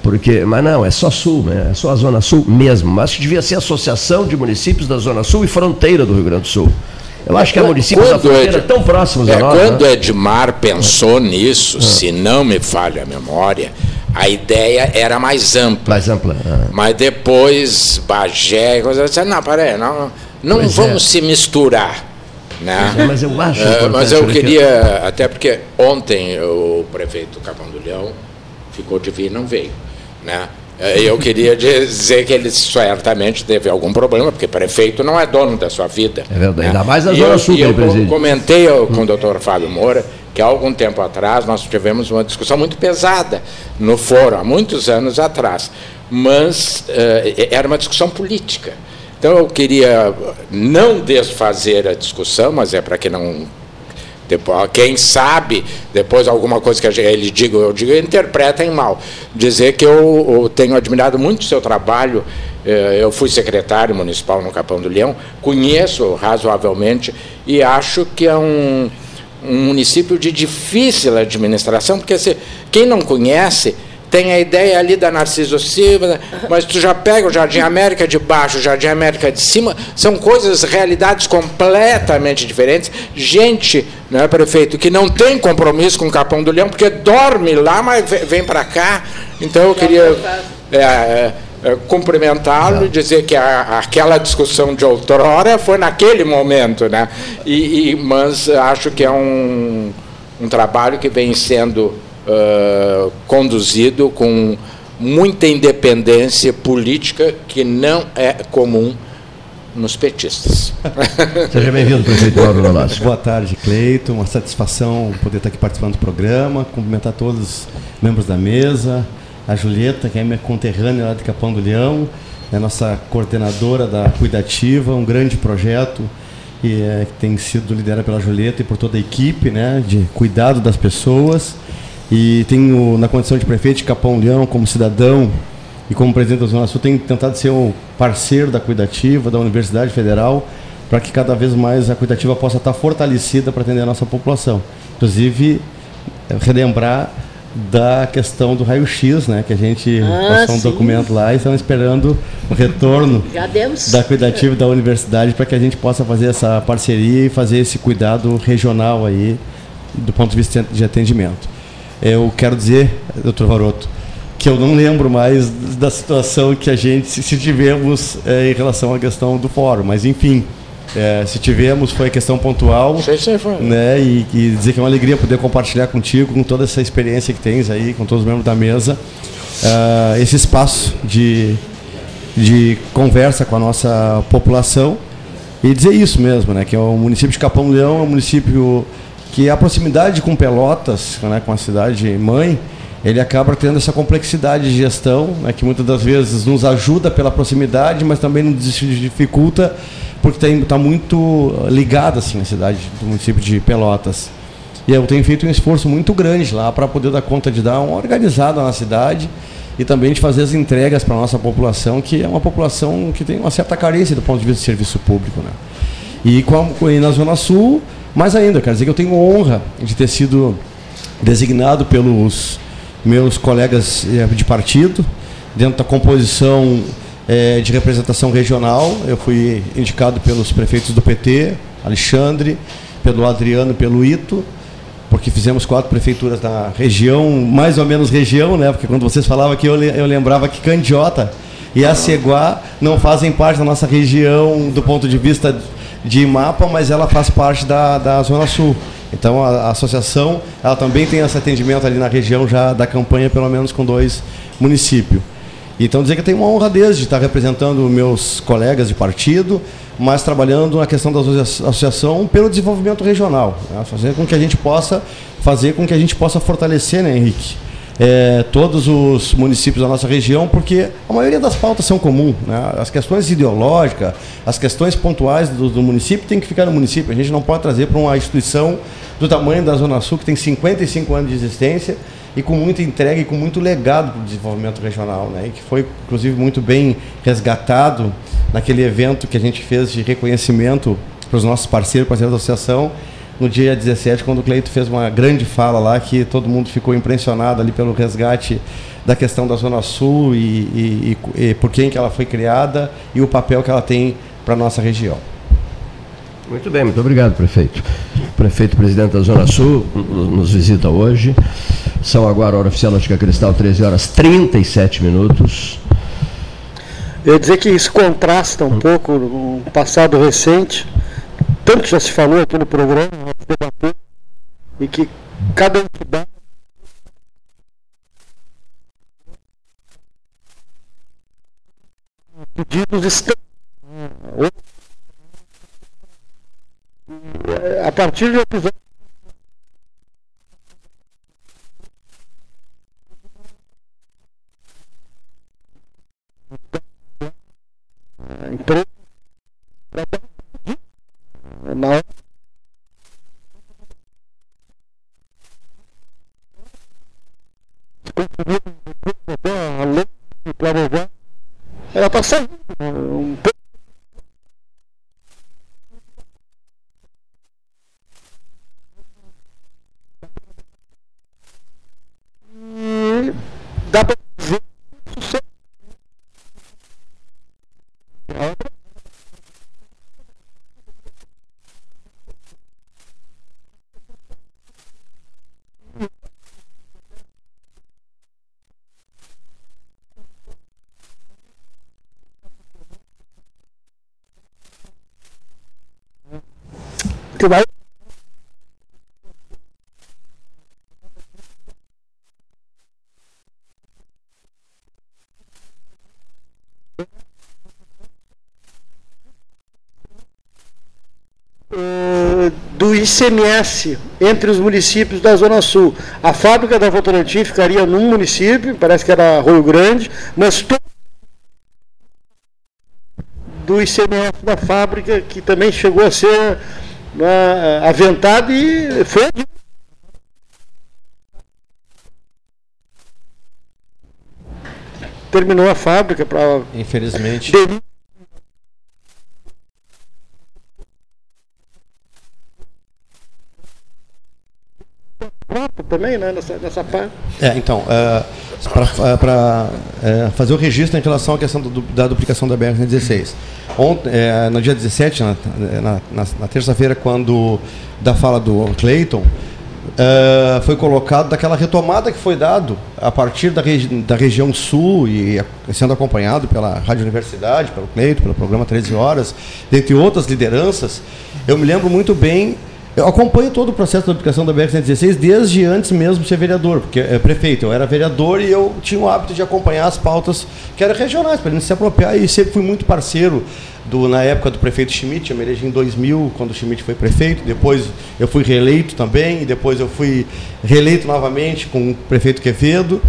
Porque, mas não, é só sul, né? é só a Zona Sul mesmo. Mas que devia ser a Associação de Municípios da Zona Sul e Fronteira do Rio Grande do Sul. Eu acho que há municípios da Quando fronteira Ed- tão próximos É, a nós. quando né? Edmar pensou nisso, se não me falha a memória, a ideia era mais ampla. Mais ampla. Mas depois Bagé e coisa assim, não, peraí, não, não Pois vamos é. se misturar. Né? É, mas eu acho É, mas eu aqui. queria, até porque ontem o prefeito Capão do Leão ficou de vir e não veio. Né? Eu queria dizer que ele certamente teve algum problema, porque prefeito não é dono da sua vida. É verdade, né? ainda mais E Zona eu- Sul eu comentei com o doutor Fábio Moura que há algum tempo atrás nós tivemos uma discussão muito pesada no fórum, há muitos anos atrás, mas eh, era uma discussão política. Então eu queria não desfazer a discussão, mas é para que não depois, quem sabe, depois alguma coisa que ele diga, eu digo, interpretem mal. Dizer que eu, eu tenho admirado muito o seu trabalho. eh, Eu fui secretário municipal no Capão do Leão, conheço razoavelmente e acho que é um, um município de difícil administração, porque se, quem não conhece tem a ideia ali da Narciso Silva, mas tu já pega o Jardim América de baixo, o Jardim América de cima, são coisas, realidades completamente diferentes. Gente, né, prefeito, que não tem compromisso com o Capão do Leão, porque dorme lá, mas ve- vem para cá. Então eu queria é, é, é, cumprimentá-lo e dizer que a- aquela discussão de outrora foi naquele momento, né? E, e- mas acho que é um, um trabalho que vem sendo ah, conduzido com muita independência política que não é comum nos petistas. Seja bem-vindo, prefeito Mauro Nolasco. Boa tarde, Cleito. Uma satisfação poder estar aqui participando do programa, cumprimentar todos os membros da mesa, a Julieta, que é minha conterrânea lá de Capão do Leão, é nossa coordenadora da Cuidativa, um grande projeto e, é, que tem sido liderado pela Julieta e por toda a equipe né, de cuidado das pessoas. E tenho, na condição de prefeito de Capão Leão, como cidadão e como presidente da Zona Sul, tenho tentado ser um parceiro da Cuidativa, da Universidade Federal, para que cada vez mais a Cuidativa possa estar fortalecida para atender a nossa população. Inclusive, eh, relembrar da questão do raio-x, né, que a gente Ah, passou um sim. documento lá e estamos esperando o retorno da Cuidativa e da Universidade para que a gente possa fazer essa parceria e fazer esse cuidado regional aí do ponto de vista de atendimento. Eu quero dizer, doutor Varoto, que eu não lembro mais da situação que a gente, se tivemos eh, em relação à questão do fórum, mas enfim, eh, se tivemos foi questão pontual, Sim, sim, foi. né, e, e dizer que é uma alegria poder compartilhar contigo, com toda essa experiência que tens aí, com todos os membros da mesa, ah, esse espaço de, de conversa com a nossa população e dizer isso mesmo, né, que é o município de Capão Leão é um município que a proximidade com Pelotas, né, com a cidade mãe, ele acaba tendo essa complexidade de gestão, né, que muitas das vezes nos ajuda pela proximidade, mas também nos dificulta porque está muito ligada assim a cidade do município de Pelotas. E eu tenho feito um esforço muito grande lá para poder dar conta de dar uma organizada na cidade e também de fazer as entregas para a nossa população, que é uma população que tem uma certa carência do ponto de vista de serviço público. Né? E, com a- e na Zona Sul, mais ainda, quero dizer que eu tenho honra de ter sido designado pelos meus colegas eh, de partido, dentro da composição eh, de representação regional. Eu fui indicado pelos prefeitos do PT, Alexandre, pelo Adriano pelo Ito, porque fizemos quatro prefeituras na região, mais ou menos região, né? Porque quando vocês falavam aqui, eu, eu lembrava que Candiota e Aceguá não fazem parte da nossa região do ponto de vista de mapa, mas ela faz parte da, da Zona Sul. Então a, a associação ela também tem esse atendimento ali na região já da campanha, pelo menos com dois municípios. Então dizer que eu tenho uma honradez de estar representando meus colegas de partido, mas trabalhando na questão da associa- associação pelo desenvolvimento regional, né? fazer com que a gente possa fazer com que a gente possa fortalecer, né, Henrique? É, todos os municípios da nossa região, porque a maioria das pautas são comuns. Né? As questões ideológicas, as questões pontuais do, do município tem que ficar no município. A gente não pode trazer para uma instituição do tamanho da Zona Sul, que tem 55 anos de existência e com muita entrega e com muito legado para o desenvolvimento regional, né? e que foi, inclusive, muito bem resgatado naquele evento que a gente fez de reconhecimento para os nossos parceiros, parceiros da associação, no dia 17, quando o Cleito fez uma grande fala lá, que todo mundo ficou impressionado ali pelo resgate da questão da Zona Sul e, e, e, e por quem que ela foi criada e o papel que ela tem para a nossa região. Muito bem, muito obrigado, prefeito. Prefeito presidente da Zona Sul nos visita hoje. São agora, hora oficial, Ótica Cristal, 13 horas 37 minutos. Eu ia dizer que isso contrasta um pouco com o passado recente, tanto já se falou aqui no programa, debateu, e que cada entidade pedidos estão a partir de episódio empresa na hora a lei para levar ela está saindo um pouco E dá para dizer sucesso. A outra que vai eh, do ICMS entre os municípios da Zona Sul. A fábrica da Votorantim ficaria num município, parece que era Rio Grande, mas to- do ICMS da fábrica, que também chegou a ser né, aventado e foi terminou a fábrica para Infelizmente. Também, né, nessa, nessa parte. É, então, para fazer o registro em relação à questão do- da duplicação da BR-116. Ontem, é, no dia 17, na, na, na- na terça-feira, quando da fala do Clayton, é, foi colocado daquela retomada que foi dado a partir da, regi- da região sul e a- sendo acompanhado pela Rádio Universidade, pelo Cleiton, pelo programa 13 Horas, dentre outras lideranças. Eu me lembro muito bem eu acompanho todo o processo da aplicação da BR-116 desde antes mesmo de ser vereador, porque é prefeito, eu era vereador e eu tinha o hábito de acompanhar as pautas que eram regionais, para gente se apropriar, e sempre fui muito parceiro do, na época do prefeito Schmidt, eu me elegi em 2000, quando o Schmidt foi prefeito, depois eu fui reeleito também, e depois eu fui reeleito novamente com o prefeito Quevedo,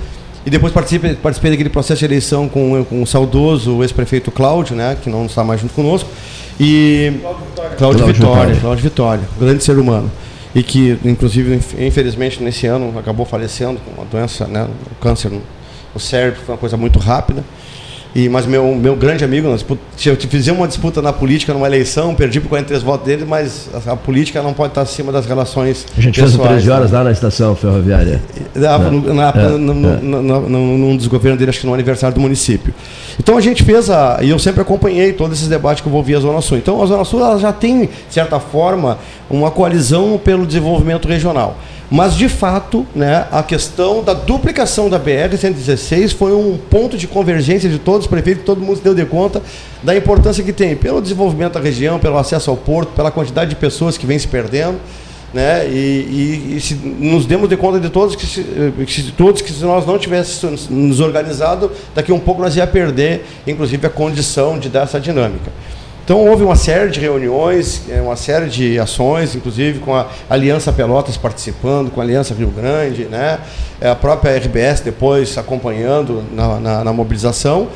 e depois participei, participei daquele processo de eleição com, com o saudoso ex-prefeito Cláudio, né, que não está mais junto conosco, e Cláudio Vitória. Cláudio Vitória, grande ser humano. E que, inclusive, inf- infelizmente, nesse ano acabou falecendo com uma doença, né, o câncer no cérebro, foi uma coisa muito rápida. E, mas meu, meu grande amigo, nós eu te fizemos uma disputa na política, numa eleição, perdi por 43 votos dele, mas a, a política não pode estar acima das relações A gente fez pessoais, 13 horas né? lá na estação ferroviária. Na- É, é. num dos governos dele, acho que no aniversário do município. Então a gente fez a. E eu sempre acompanhei todos esses debates que envolviam a Zona Sul. Então a Zona Sul ela já tem, de certa forma, uma coalizão pelo desenvolvimento regional. Mas, de fato, né, a questão da duplicação da BR-116 foi um ponto de convergência de todos os prefeitos, todo mundo se deu de conta da importância que tem pelo desenvolvimento da região, pelo acesso ao porto, pela quantidade de pessoas que vem se perdendo. né? E, e, e se nos demos de conta de todos que, se, eh, que todos que se nós não tivéssemos nos organizado, daqui a um pouco nós ia perder, inclusive, a condição de dar essa dinâmica. Então houve uma série de reuniões, eh, uma série de ações, inclusive com a Aliança Pelotas participando, com a Aliança Rio Grande, né? Eh, a própria RBS depois acompanhando na, na, na mobilização.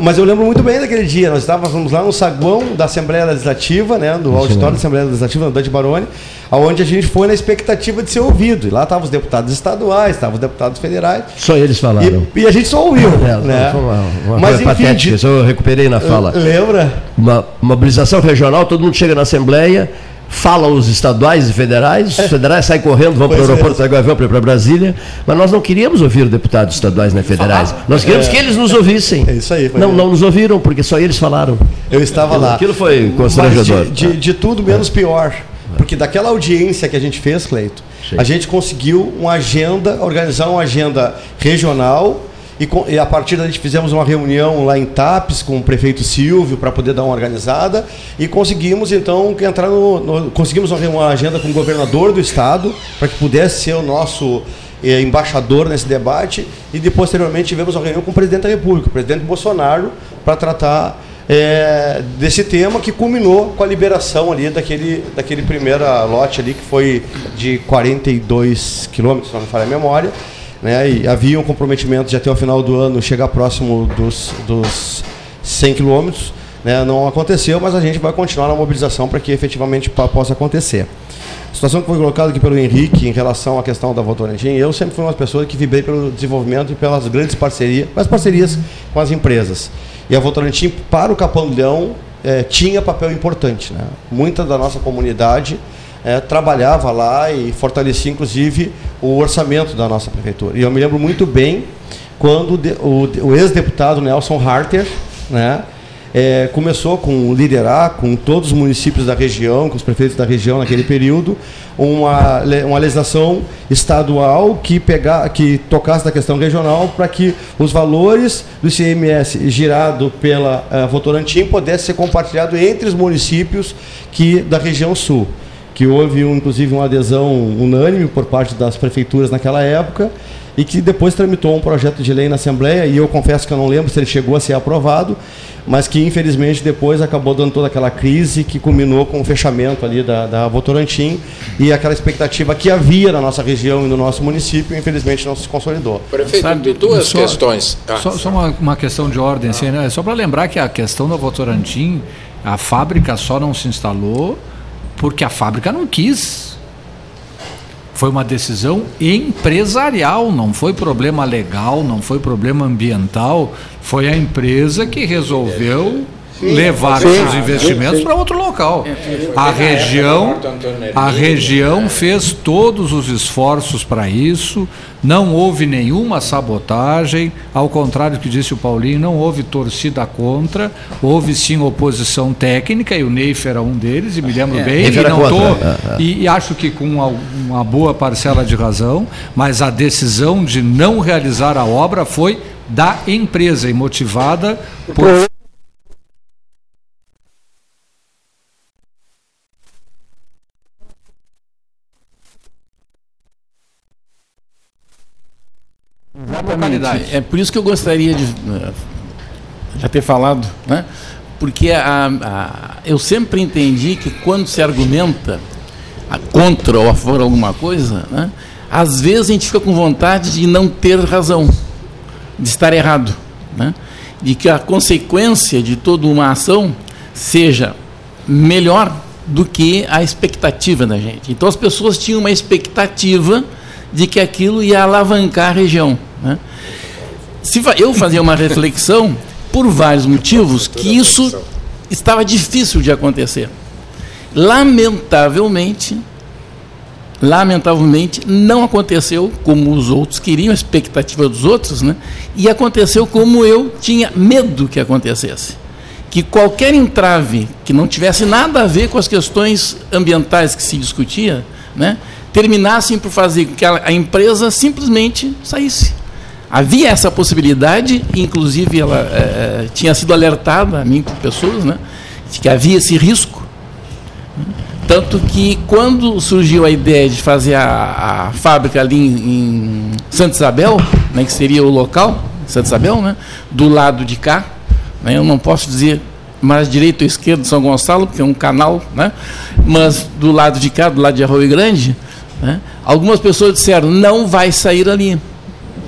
Mas eu lembro muito bem daquele dia, nós estávamos lá no saguão da Assembleia Legislativa, né? do auditório da Assembleia Legislativa, no Dante Baroni, aonde a gente foi na expectativa de ser ouvido. E lá estavam os deputados estaduais, estavam os deputados federais. Só eles falaram. E, e a gente só ouviu. É, né? uma, uma Mas, enfim, patética, de... eu recuperei na fala. Lembra? Uma mobilização regional, todo mundo chega na Assembleia, fala os estaduais e federais, os federais saem correndo, vão para o é. aeroporto é. vão para Brasília, mas nós não queríamos ouvir deputados estaduais nem federais. Nós queríamos é. que eles nos ouvissem. É isso aí. Não, não nos ouviram, porque só eles falaram. Eu estava aquilo, lá. Aquilo foi constrangedor. De, de, de, tudo menos pior. Porque daquela audiência que a gente fez, Cleito, Sim. a gente conseguiu uma agenda, organizar uma agenda regional e, com, e, a partir daí fizemos uma reunião lá em TAPES com o prefeito Silvio para poder dar uma organizada. E conseguimos então entrar no, no conseguimos uma agenda com o governador do estado para que pudesse ser o nosso eh, embaixador nesse debate. E depois, posteriormente tivemos uma reunião com o presidente da República, o presidente Bolsonaro, para tratar é, desse tema que culminou com a liberação ali daquele, daquele primeiro lote ali que foi de 42 quilômetros, se não me falha a memória, né? E havia um comprometimento de até o final do ano chegar próximo dos, dos 100 quilômetros. Né? Não aconteceu, mas a gente vai continuar na mobilização para que efetivamente possa acontecer. A situação que foi colocada aqui pelo Henrique em relação à questão da Votorantim, eu sempre fui uma pessoa que vibrei pelo desenvolvimento e pelas grandes parcerias, as parcerias com as empresas. E a Votorantim, para o Capão Leão, é, tinha papel importante. Né? Muita da nossa comunidade é, trabalhava lá e fortalecia, inclusive, o orçamento da nossa prefeitura. E eu me lembro muito bem quando o, o ex-deputado Nelson Harter, né, é, começou com liderar com todos os municípios da região, com os prefeitos da região naquele período, uma, uma legislação estadual que, pegar, que tocasse da questão regional para que os valores do ICMS girado pela uh, Votorantim pudessem ser compartilhados entre os municípios que, da região sul que houve um, inclusive uma adesão unânime por parte das prefeituras naquela época e que depois tramitou um projeto de lei na Assembleia e eu confesso que eu não lembro se ele chegou a ser aprovado, mas que infelizmente depois acabou dando toda aquela crise que culminou com o fechamento ali da, da Votorantim e aquela expectativa que havia na nossa região e no nosso município, infelizmente não se consolidou. Prefeito, Sabe, duas só, questões. Ah, só, só uma, uma, questão de ordem, assim, né? só para lembrar que a questão da Votorantim, a fábrica só não se instalou porque a fábrica não quis. Foi uma decisão empresarial, não foi problema legal, não foi problema ambiental, foi a empresa que resolveu Sim, levar sim, seus investimentos para outro local. A região, a região fez todos os esforços para isso, não houve nenhuma sabotagem, ao contrário do que disse o Paulinho, não houve torcida contra, houve sim oposição técnica, e o Neif era um deles, e me lembro é, bem, e, não tô, é, é. e, e acho que com uma, uma boa parcela de razão, mas a decisão de não realizar a obra foi da empresa e motivada por Exatamente. É por isso que eu gostaria de já ter falado, né? Porque a, a, eu sempre entendi que quando se argumenta contra ou a favor de alguma coisa, né? às vezes a gente fica com vontade de não ter razão, de estar errado, né? de que a consequência de toda uma ação seja melhor do que a expectativa da gente. Então as pessoas tinham uma expectativa de que aquilo ia alavancar a região. Né? Se eu fazia uma reflexão por vários motivos que isso estava difícil de acontecer. Lamentavelmente, lamentavelmente não aconteceu como os outros queriam, a expectativa dos outros, né? E aconteceu como eu tinha medo que acontecesse. Que qualquer entrave que não tivesse nada a ver com as questões ambientais que se discutia, né? Terminassem por fazer com que a, empresa simplesmente saísse. Havia essa possibilidade, inclusive ela é, tinha sido alertada a mim por pessoas, né, de que havia esse risco. Tanto que quando surgiu a ideia de fazer a, a fábrica ali em, em Santa Isabel, né, que seria o local, Santa Isabel, né, do lado de cá, né, eu não posso dizer mais direito ou esquerdo de São Gonçalo, porque é um canal, né, mas do lado de cá, do lado de Arroio Grande, né, algumas pessoas disseram, não vai sair ali.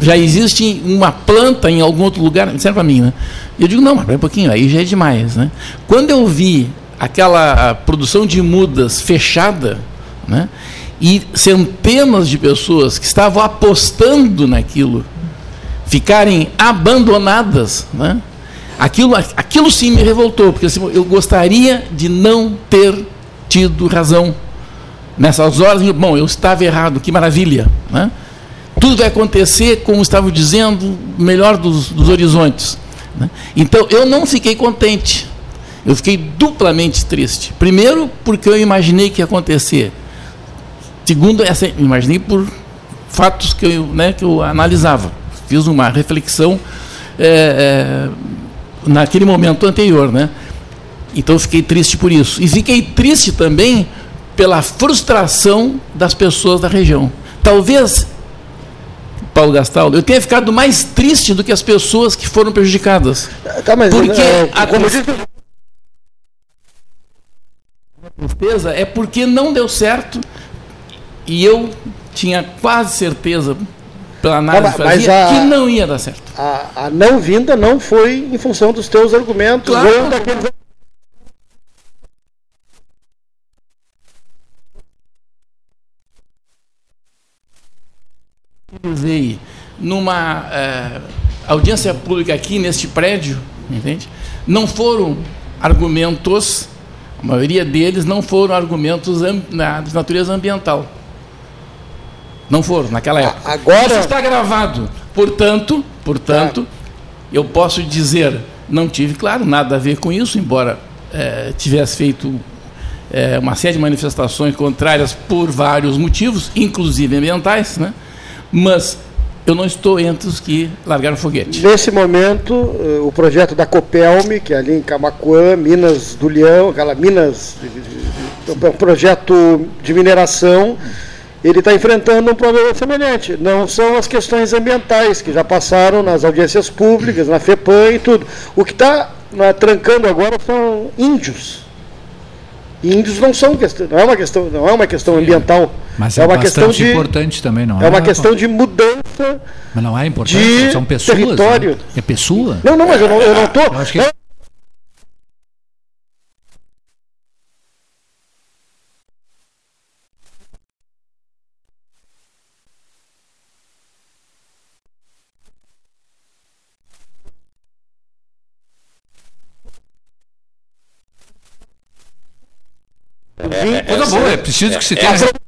Já existe uma planta em algum outro lugar, disseram para mim, né? Eu digo, não, mas um pouquinho, aí já é demais. Né? Quando eu vi aquela produção de mudas fechada, né? e centenas de pessoas que estavam apostando naquilo ficarem abandonadas, né? aquilo, aquilo sim me revoltou, porque assim, eu gostaria de não ter tido razão nessas horas. Bom, eu estava errado, que maravilha. Né? Tudo vai acontecer, como estava dizendo, melhor dos, dos horizontes. Né? Então, eu não fiquei contente. Eu fiquei duplamente triste. Primeiro, porque eu imaginei que ia acontecer. Segundo, essa, imaginei por fatos que eu, né, que eu analisava. Fiz uma reflexão é, é, naquele momento anterior. Né? Então, eu fiquei triste por isso. E fiquei triste também pela frustração das pessoas da região. Talvez Paulo Gastaldo, eu tenha ficado mais triste do que as pessoas que foram prejudicadas. Tá, mas porque é, a como tristeza é porque não deu certo e eu tinha quase certeza pela análise que Tá, fazia a- que não ia dar certo. a, a não vinda não foi em função dos teus argumentos Claro. ou daqueles numa eh, audiência pública aqui neste prédio, entende? Não foram argumentos, a maioria deles não foram argumentos de natureza ambiental. Não foram naquela época. agora- Isso está gravado. Portanto, portanto, eu posso dizer, não tive, claro, nada a ver com isso, embora eh, tivesse feito eh, uma série de manifestações contrárias por vários motivos, inclusive ambientais, né? mas eu não estou entre os que largaram foguete. Nesse momento, eh, o projeto da Copelme, que é ali em Camacuã, Minas do Leão, aquela Minas, é um projeto de mineração, ele está enfrentando um problema semelhante. Não são as questões ambientais, que já passaram nas audiências públicas, na FEPAM e tudo. O que está trancando agora são índios. Índios não são questão, não é uma questão, não é uma questão ambiental. Mas é, é, uma questão de importante também, não é uma questão de mudança Mas não é importante, são pessoas. território. né? É pessoa? Não, não, mas eu não, eu não tô. Eu acho que- não, Coisa boa, é preciso que se tenha.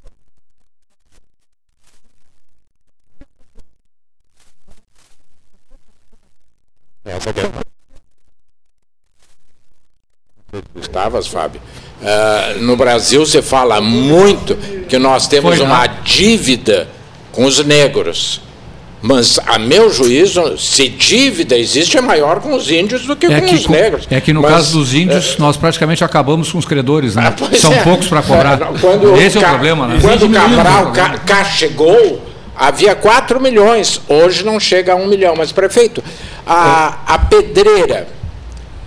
Fábio. Ah, no Brasil se fala muito que nós temos uma dívida com os negros. Mas, a meu juízo, se dívida existe, é maior com os índios do que É com que, os negros. é que no Mas, caso dos índios, nós praticamente acabamos com os credores, né? Ah, São é. poucos para cobrar. É, Quando Esse é o problema, né? Quando o Cabral o. Cá chegou, havia 4 milhões. Hoje não chega a 1 milhão. Mas, prefeito, a, a pedreira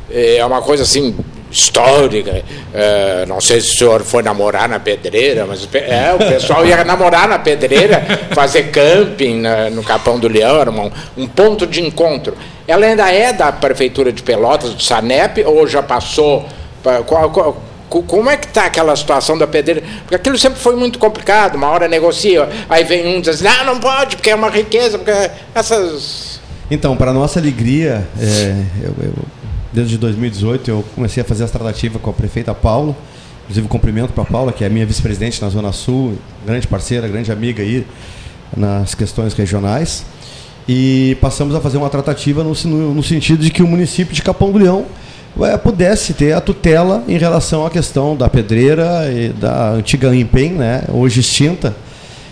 é uma coisa assim histórica. É, não sei se o senhor foi namorar na pedreira, mas é, o pessoal ia namorar na pedreira, fazer camping na- no Capão do Leão, era um, um ponto de encontro. Ela ainda é da Prefeitura de Pelotas, do Sanep, ou já passou? pra- qual- qual- co- como é que está aquela situação da pedreira? Porque aquilo sempre foi muito complicado, uma hora negocia, aí vem um e diz, não, não pode, porque é uma riqueza, porque essas... Então, para nossa alegria, é, eu- eu- desde 2018 eu comecei a fazer as tratativas com a prefeita Paulo. Inclusive, cumprimento para a Paula, que é minha vice-presidente na Zona Sul, grande parceira, grande amiga aí nas questões regionais. E passamos a fazer uma tratativa no, no- no sentido de que o município de Capão do Leão eh, pudesse ter a tutela em relação à questão da pedreira e da antiga Empen, né, hoje extinta,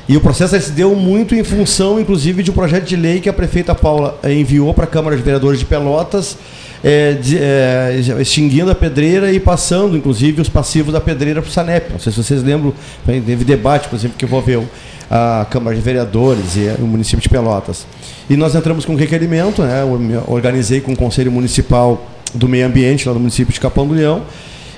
E o processo se deu muito em função, inclusive, de um projeto de lei que a prefeita Paula enviou para a Câmara de Vereadores de Pelotas, eh, de- eh, extinguindo a pedreira e passando, inclusive, os passivos da pedreira para o Sanep. Não sei se vocês lembram, teve debate, por exemplo, que envolveu a Câmara de Vereadores e o município de Pelotas. E nós entramos com um requerimento, né, eu organizei com o Conselho Municipal do Meio Ambiente, lá no município de Capão do Leão,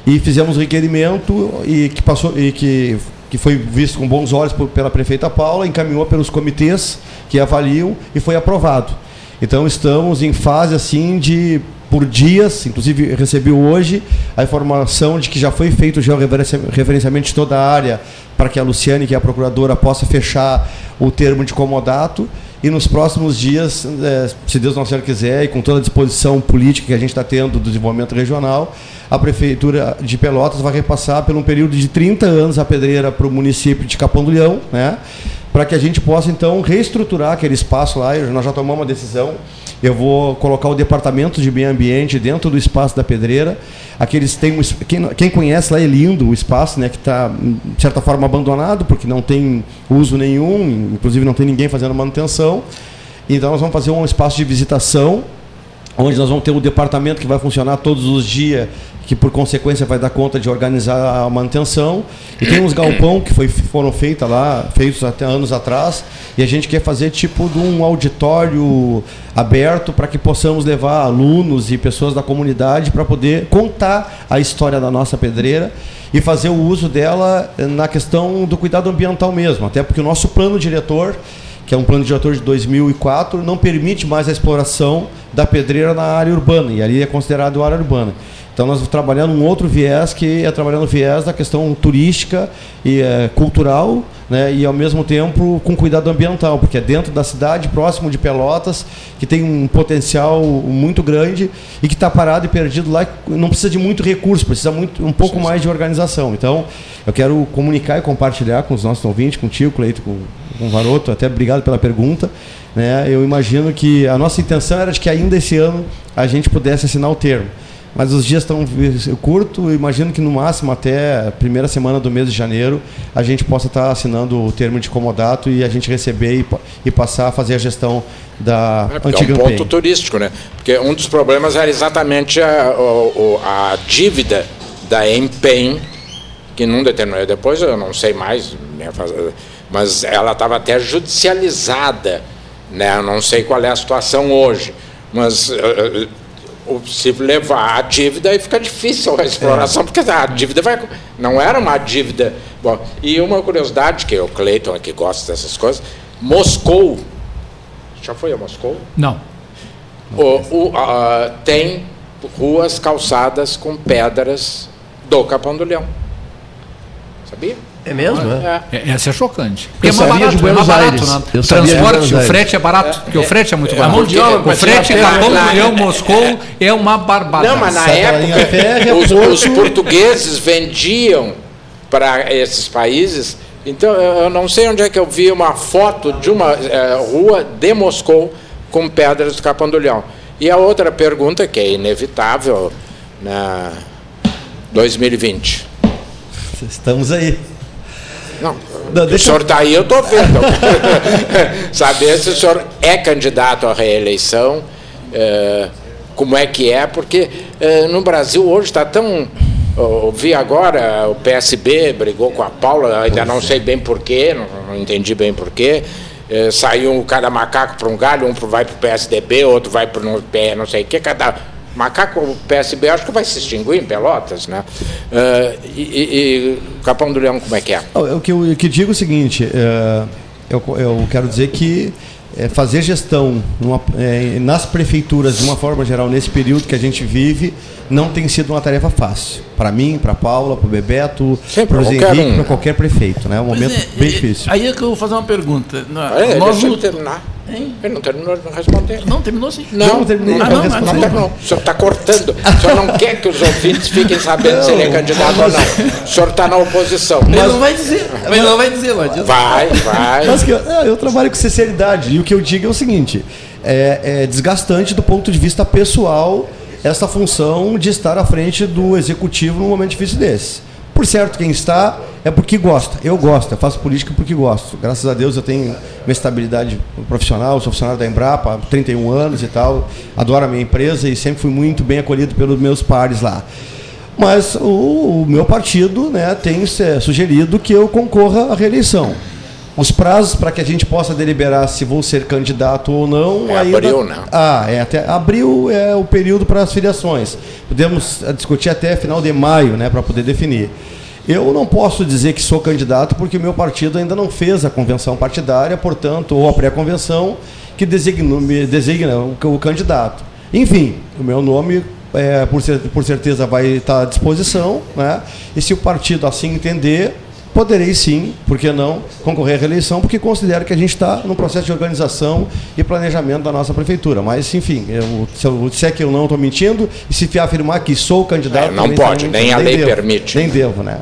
e fizemos o requerimento e que passou e que, que foi visto com bons olhos por- pela prefeita Paula, encaminhou pelos comitês que avaliam e foi aprovado. Então estamos em fase assim de por dias, inclusive recebi hoje a informação de que já foi feito o georreferenciamento de toda a área para que a Luciane, que é a procuradora, possa fechar o termo de comodato e nos próximos dias, eh, se Deus não Senhor quiser, e com toda a disposição política que a gente está tendo do desenvolvimento regional, a Prefeitura de Pelotas vai repassar por um período de 30 anos a pedreira para o município de Capão do Leão, né? Para que a gente possa então reestruturar aquele espaço lá. Nós já tomamos uma decisão. Eu vou colocar o departamento de meio ambiente dentro do espaço da pedreira. Aqueles têm um quem, quem conhece lá é lindo o espaço, né, que está de certa forma abandonado porque não tem uso nenhum, inclusive não tem ninguém fazendo manutenção. Então nós vamos fazer um espaço de visitação onde nós vamos ter um departamento que vai funcionar todos os dias, que por consequência vai dar conta de organizar a manutenção. E tem uns galpão que foi, foram feitos lá, feitos até anos atrás, e a gente quer fazer tipo de um auditório aberto para que possamos levar alunos e pessoas da comunidade para poder contar a história da nossa pedreira e fazer o uso dela na questão do cuidado ambiental mesmo, até porque o nosso plano diretor que é um plano diretor de 2004, não permite mais a exploração da pedreira na área urbana, e ali é considerado área urbana. Então nós trabalhando um outro viés, que é trabalhando o viés da questão turística e eh, cultural, né, e ao mesmo tempo com cuidado ambiental, porque é dentro da cidade, próximo de Pelotas, que tem um potencial muito grande e que está parado e perdido lá, não precisa de muito recurso, precisa muito, um pouco mais de organização. Então, eu quero comunicar e compartilhar com os nossos ouvintes, contigo, Cleito, com, com o Varoto, até obrigado pela pergunta. Né? Eu imagino que a nossa intenção era de que ainda esse ano a gente pudesse assinar o termo. Mas os dias estão curtos, eu imagino que no máximo até a primeira semana do mês de janeiro a gente possa estar assinando o termo de comodato e a gente receber e, e passar a fazer a gestão da É, é antiga um ponto turístico, né? Porque um dos problemas era exatamente a, o- a dívida da Empen, que num determinado. Depois eu não sei mais, né, mas ela estava até judicializada, né? Eu não sei qual é a situação hoje, mas. O- se levar a dívida, aí fica difícil a exploração, porque a dívida vai. Não era uma dívida. Bom, e uma curiosidade, que o Cleiton aqui gosta dessas coisas, Moscou. Já foi a Moscou? Não. O, o, tem ruas calçadas com pedras do Capão do Leão. Sabia? É mesmo? é? É. É- Essa é chocante. Porque é Eu mais sabia barato, de é mais Buenos barato, Aires. né? De Transporte, Buenos o Aires. frete é barato, porque o frete é muito é, barato. mão de obra o pra frete a Capão do Leão, Moscou, é uma barbada. Não, mas na época, Ferre, os, os portugueses vendiam para esses países. Então, eu não sei onde é que eu vi uma foto de uma eh, rua de Moscou com pedras do Capão do Leão. E a outra pergunta, que é inevitável, na 2020. Estamos aí. Não, Não, o deixa- senhor está aí, eu estou vendo. Saber se o senhor é candidato à reeleição, eh, como é que é, porque eh, no Brasil hoje está tão. Eu vi agora o PSB brigou com a Paula, ainda não sei bem porquê, não, não entendi bem porquê. Eh, saiu cada macaco para um galho, um vai para o PSDB, outro vai para o PR, não sei o quê, cada macaco, o PSB acho que vai se extinguir em Pelotas, né? Eh, e, e- Capão do Leão, como é que é? Não, O que eu, que eu digo é o seguinte, é, eu, eu quero dizer que é, fazer gestão numa- é, nas prefeituras, de uma forma geral, nesse período que a gente vive, não tem sido uma tarefa fácil. Para mim, para Paula, para o Bebeto, para o Zé Henrique, um. para qualquer prefeito. né? É um Pois momento é, bem é, difícil. Aí é que eu vou fazer uma pergunta. Não, É, nós não-. Hein? Ele não terminou de responder. Não, terminou sim. Não, não terminei, não, quero não, responder. não terminou. O senhor está cortando. O senhor não quer que os ouvintes fiquem sabendo se ele é candidato ou não. O senhor está na oposição. Ele não vai dizer. Ele não vai dizer, não adianta. Vai, vai. Mas que eu, não, eu trabalho com sinceridade. E o que eu digo é o seguinte: é, é desgastante do ponto de vista pessoal essa função de estar à frente do executivo num momento difícil desse. Por certo, quem está é porque gosta. Eu gosto, eu faço política porque gosto. Graças a Deus eu tenho uma estabilidade profissional, sou funcionário da Embrapa há 31 anos e tal, adoro a minha empresa e sempre fui muito bem acolhido pelos meus pares lá. Mas o, o meu partido né, tem sugerido que eu concorra à reeleição. Os prazos para que a gente possa deliberar se vou ser candidato ou não. É ainda... abril, né? Ah, é até abril é o período para as filiações. Podemos eh, discutir até final de maio, né, para poder definir. Eu não posso dizer que sou candidato porque o meu partido ainda não fez a convenção partidária, portanto, ou a pré-convenção que designa, designa o, o, candidato. Enfim, o meu nome, é, por, por certeza, vai estar à disposição, né? e se o partido assim entender, poderei sim, por que não, concorrer à reeleição, porque considero que a gente está no processo de organização e planejamento da nossa prefeitura. Mas, enfim, eu, se eu disser que eu não estou mentindo, e se afirmar que sou candidato. É, não pode, nem a lei devo, permite. Nem devo, né?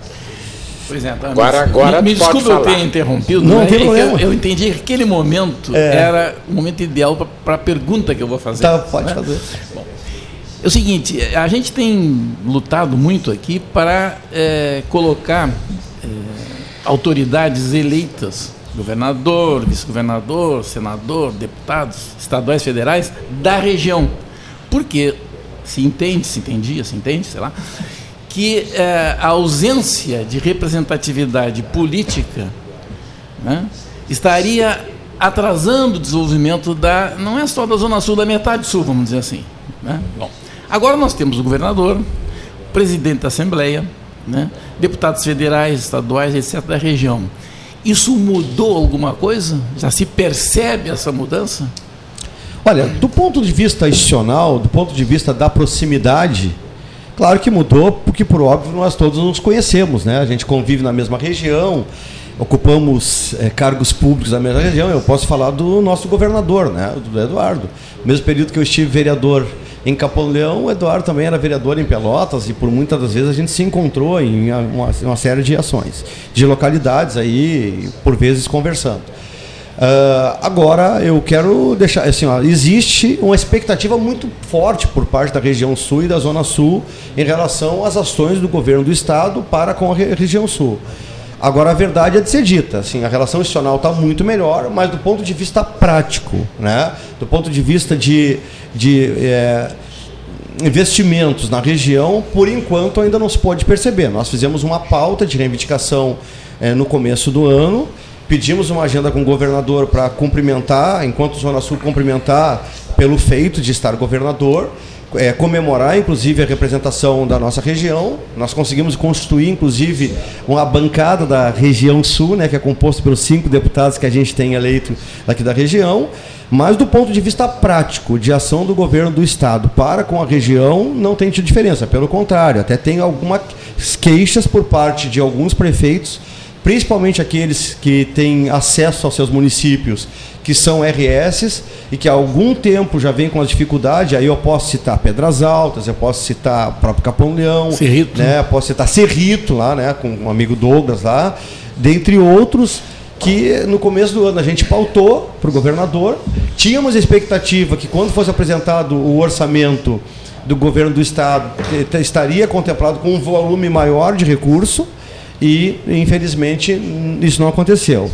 Pois é, tá, agora, me, agora me, desculpe falar. eu ter interrompido, Não né? tem É problema. Eu, eu entendi que aquele momento É. era o momento ideal para a pergunta que eu vou fazer. Tá, pode né? fazer. É o seguinte, a gente tem lutado muito aqui para eh, colocar autoridades eleitas, governador, vice-governador, senador, deputados estaduais, federais, da região. Porque se entende, se entendia, se entende, sei lá, que eh, a ausência de representatividade política né, estaria atrasando o desenvolvimento da, não é só da Zona Sul, da metade sul, vamos dizer assim. Né? Bom, agora nós temos o governador, presidente da Assembleia, né, deputados federais, estaduais, etc., da região. Isso mudou alguma coisa? Já se percebe essa mudança? Olha, do ponto de vista institucional, do ponto de vista da proximidade, claro que mudou, porque por óbvio nós todos nos conhecemos, né? A gente convive na mesma região, ocupamos eh, cargos públicos na mesma região. Eu posso falar do nosso governador, né? Do Eduardo. No mesmo período que eu estive vereador em Capão Leão, o Eduardo também era vereador em Pelotas e por muitas das vezes a gente se encontrou em uma, uma série de ações, de localidades aí, por vezes conversando. Uh, agora eu quero deixar assim, ó, existe uma expectativa muito forte por parte da região sul e da zona sul em relação às ações do governo do estado para com a re região sul. Agora a verdade é de ser dita, assim, a relação institucional está muito melhor, mas do ponto de vista prático, né, do ponto de vista de, de é, investimentos na região, por enquanto ainda não se pode perceber. Nós fizemos uma pauta de reivindicação é, no começo do ano, pedimos uma agenda com o governador para cumprimentar, enquanto Zona Sul cumprimentar pelo feito de estar governador, é, comemorar, inclusive, a representação da nossa região. Nós conseguimos constituir, inclusive, uma bancada da região sul, né, que é composta pelos cinco deputados que a gente tem eleito aqui da região. Mas, do ponto de vista prático, de ação do governo do Estado para com a região, não tem tido diferença. Pelo contrário, até tem algumas queixas por parte de alguns prefeitos principalmente aqueles que têm acesso aos seus municípios, que são RS e que há algum tempo já vem com as dificuldades. Aí eu posso citar Pedras Altas, eu posso citar o próprio Capão Leão, Cerrito. né? posso citar Cerrito lá, né? com um amigo Douglas lá, dentre outros que no começo do ano a gente pautou para o governador. Tínhamos a expectativa que quando fosse apresentado o orçamento do governo do estado estaria contemplado com um volume maior de recurso e infelizmente isso não aconteceu.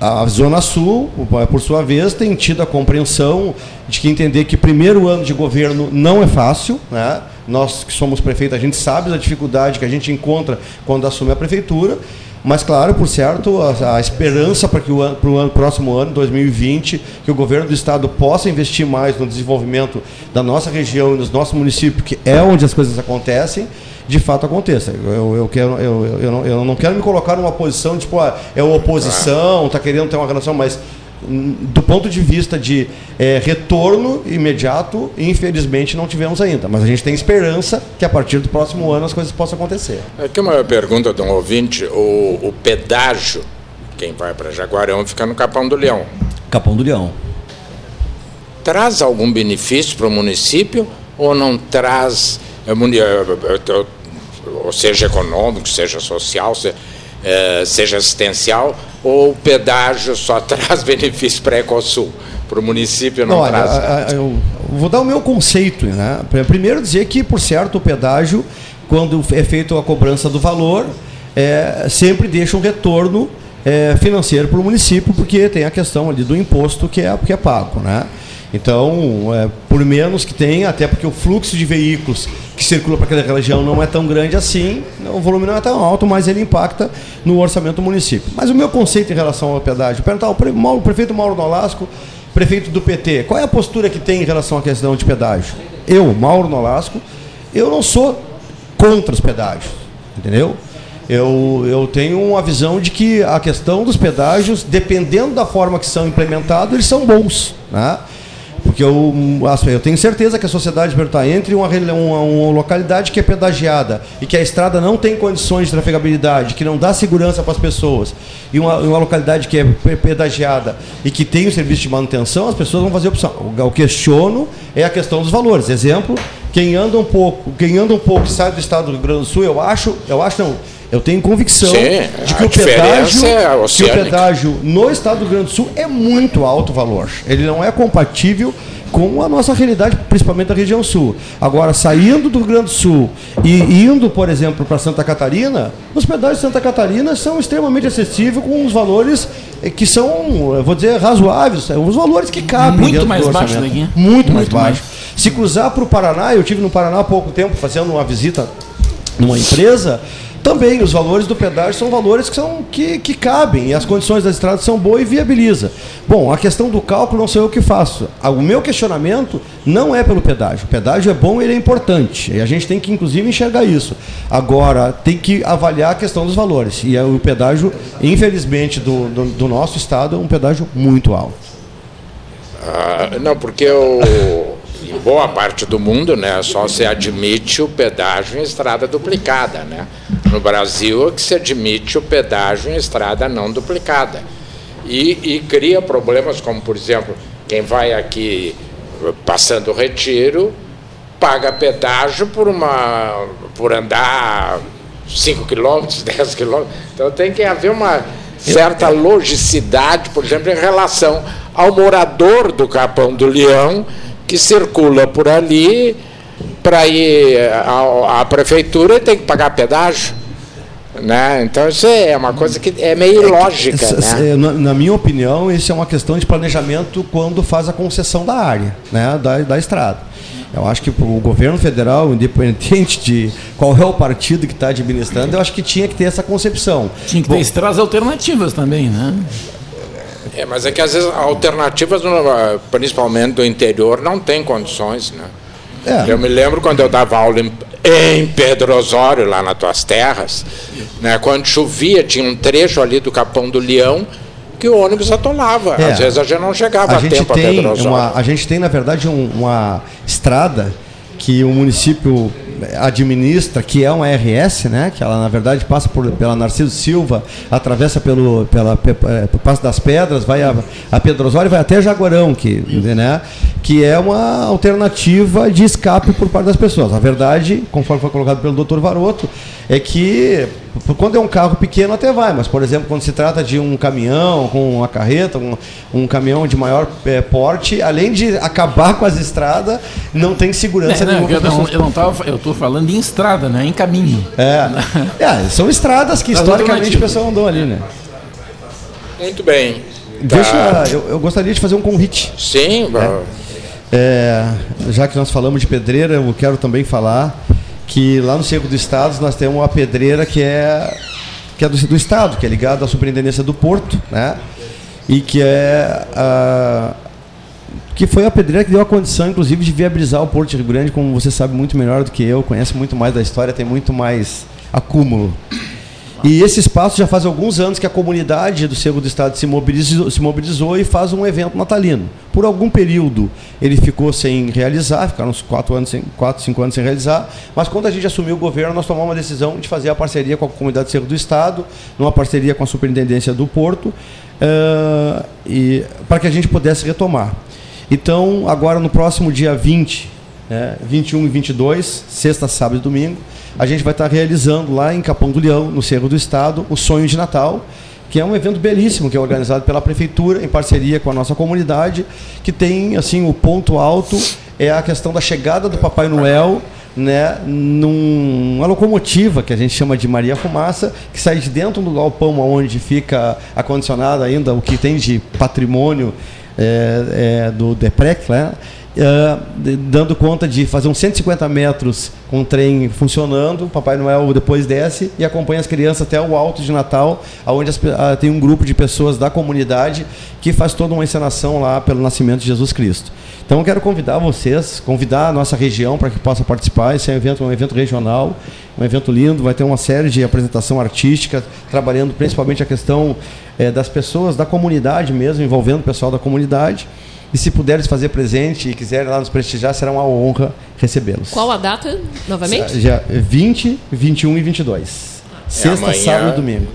A Zona Sul, por sua vez, tem tido a compreensão de que entender que primeiro ano de governo não é fácil. Né? Nós que somos prefeito, a gente sabe da dificuldade que a gente encontra quando assume a prefeitura. Mas, claro, por certo, a, a esperança para que o, ano, para o ano, próximo ano, 2020, que o governo do Estado possa investir mais no desenvolvimento da nossa região e dos nossos municípios, que é onde as coisas acontecem, de fato aconteça. Eu, eu, quero, eu, eu, não, eu não quero me colocar numa posição, tipo, ah, é oposição, está querendo ter uma relação, mas do ponto de vista de é, retorno imediato, infelizmente não tivemos ainda. Mas a gente tem esperança que a partir do próximo ano as coisas possam acontecer. Aqui uma pergunta de um ouvinte: o, o pedágio, quem vai para Jaguarão fica no Capão do Leão. Capão do Leão. Traz algum benefício para o município ou não traz, é, ou seja econômico, seja social, é, seja assistencial, ou o pedágio só traz benefício para a Ecosul? Para o município não, não traz. eu vou dar o meu conceito. Né? Primeiro dizer que, por certo, o pedágio, quando é feita a cobrança do valor, é, sempre deixa um retorno é, financeiro para o município, porque tem a questão ali do imposto que é, que é pago. Né? Então, é, por menos que tenha, até porque o fluxo de veículos que circula para aquela região não é tão grande assim, o volume não é tão alto, mas ele impacta no orçamento do município. Mas o meu conceito em relação ao pedágio, perguntar ao prefeito Mauro Nolasco, prefeito do PT, qual é a postura que tem em relação à questão de pedágio? Eu, Mauro Nolasco, eu não sou contra os pedágios, entendeu? Eu, eu tenho uma visão de que a questão dos pedágios, dependendo da forma que são implementados, eles são bons. Né? Porque eu, eu tenho certeza que a sociedade perguntar entre uma, uma, uma, localidade que é pedagiada e que a estrada não tem condições de trafegabilidade, que não dá segurança para as pessoas, e uma, uma localidade que é pedagiada e que tem o serviço de manutenção, as pessoas vão fazer opção. O eu questiono é a questão dos valores. Exemplo, quem anda um pouco, quem anda um pouco e sai do estado do Rio Grande do Sul, eu acho, eu acho não, eu tenho convicção Sim, de que o, pedágio, é que o pedágio no estado do Rio Grande do Sul é muito alto valor. Ele não é compatível com a nossa realidade, principalmente da região sul. Agora, saindo do Rio Grande do Sul e indo, por exemplo, para Santa Catarina, os pedágios de Santa Catarina são extremamente acessíveis com os valores eh, que são, vou dizer, razoáveis, os valores que cabem. Muito mais baixo daqui. Muito, Muito mais baixo. Mais. Se cruzar para o Paraná, eu tive no Paraná há pouco tempo fazendo uma visita numa empresa, também os valores do pedágio são valores que, são, que, que cabem e as condições da estrada são boas e viabiliza. Bom, a questão do cálculo não sou eu que faço. O meu questionamento não é pelo pedágio. O pedágio é bom e ele é importante. E a gente tem que, inclusive, enxergar isso. Agora, tem que avaliar a questão dos valores. E o pedágio, infelizmente, do, do, do nosso estado é um pedágio muito alto. Ah, não, porque o em boa parte do mundo, né, só se admite o pedágio em estrada duplicada, né? No Brasil é que se admite o pedágio em estrada não duplicada. E, e cria problemas como, por exemplo, quem vai aqui passando o retiro paga pedágio por uma por andar 5 quilômetros, 10 quilômetros. Então tem que haver uma certa logicidade, por exemplo, em relação ao morador do Capão do Leão que circula por ali para ir à, à prefeitura tem que pagar pedágio. Né? Então isso é uma coisa que é meio é ilógica. né? na, na, minha opinião, isso é uma questão de planejamento quando faz a concessão da área, né? da, da estrada. Eu acho que o governo federal, independente de qual é o partido que está administrando, eu acho que tinha que ter essa concepção. Tinha que ter Bom, estradas alternativas também, né? É, mas é que às vezes alternativas, principalmente do interior, não tem condições, né? É. Eu me lembro quando eu dava aula em, em Pedro Osório, lá nas tuas terras, né, quando chovia, tinha um trecho ali do Capão do Leão que o ônibus atolava. É. Às vezes a gente não chegava a, a tempo tem a Pedro Osório. Uma, a gente tem, na verdade, um, uma estrada que o município administra, que é uma RS, né? Que ela na verdade passa por, pela Narciso Silva, atravessa pelo pela, é, Passo das Pedras, vai a, a Pedro Osório, vai até Jaguarão, que, né? Que é uma alternativa de escape por parte das pessoas. A verdade, conforme foi colocado pelo Dr. Varoto, é que quando é um carro pequeno até vai, mas por exemplo, quando se trata de um caminhão com uma carreta, um, um caminhão de maior é, porte, além de acabar com as estradas, não tem segurança é, não, eu, não, eu não tava, eu estou falando em estrada, né? Em caminho. É, é são estradas que historicamente o pessoal andou ali, né? Muito bem. Deixa, tá. eu, eu, gostaria de fazer um convite. Sim. Né? É, já que nós falamos de pedreira, eu quero também falar que lá no Cerco dos Estados nós temos uma pedreira que é que é do, do estado, que é ligada à Superintendência do Porto, né? E que é a, que foi a pedreira que deu a condição, inclusive, de viabilizar o Porto Rio Grande, como você sabe muito melhor do que eu, conhece muito mais da história, tem muito mais acúmulo. E esse espaço já faz alguns anos que a comunidade do Cerro do Estado se mobilizou, se mobilizou e faz um evento natalino. Por algum período ele ficou sem realizar, ficaram uns quatro, anos sem, quatro, cinco anos sem realizar, mas quando a gente assumiu o governo, nós tomamos uma decisão de fazer a parceria com a comunidade do Cerro do Estado, numa parceria com a Superintendência do Porto, uh, para que a gente pudesse retomar. Então, agora no próximo dia 20, né, 21 e 22, sexta, sábado e domingo, a gente vai estar realizando lá em Capão do Leão, no Cerro do Estado, o Sonho de Natal, que é um evento belíssimo que é organizado pela prefeitura em parceria com a nossa comunidade, que tem assim o ponto alto é a questão da chegada do Papai Noel né, numa locomotiva que a gente chama de Maria Fumaça, que sai de dentro do galpão onde fica acondicionado ainda o que tem de patrimônio é, é, do DEPREC, né, Uh, dando conta de fazer uns 150 metros com o trem funcionando. O Papai Noel depois desce e acompanha as crianças até o alto de Natal, onde as, uh, tem um grupo de pessoas da comunidade que faz toda uma encenação lá pelo nascimento de Jesus Cristo. Então quero convidar vocês, convidar a nossa região para que possa participar. Esse é um evento, um evento regional, um evento lindo. Vai ter uma série de apresentação artística, trabalhando principalmente a questão eh, das pessoas da comunidade mesmo, envolvendo o pessoal da comunidade. E se puderes fazer presente e quiserem lá nos prestigiar, será uma honra recebê-los. Qual a data, novamente? Dia 20, 21 e 22. Sexta, amanhã. sábado e domingo.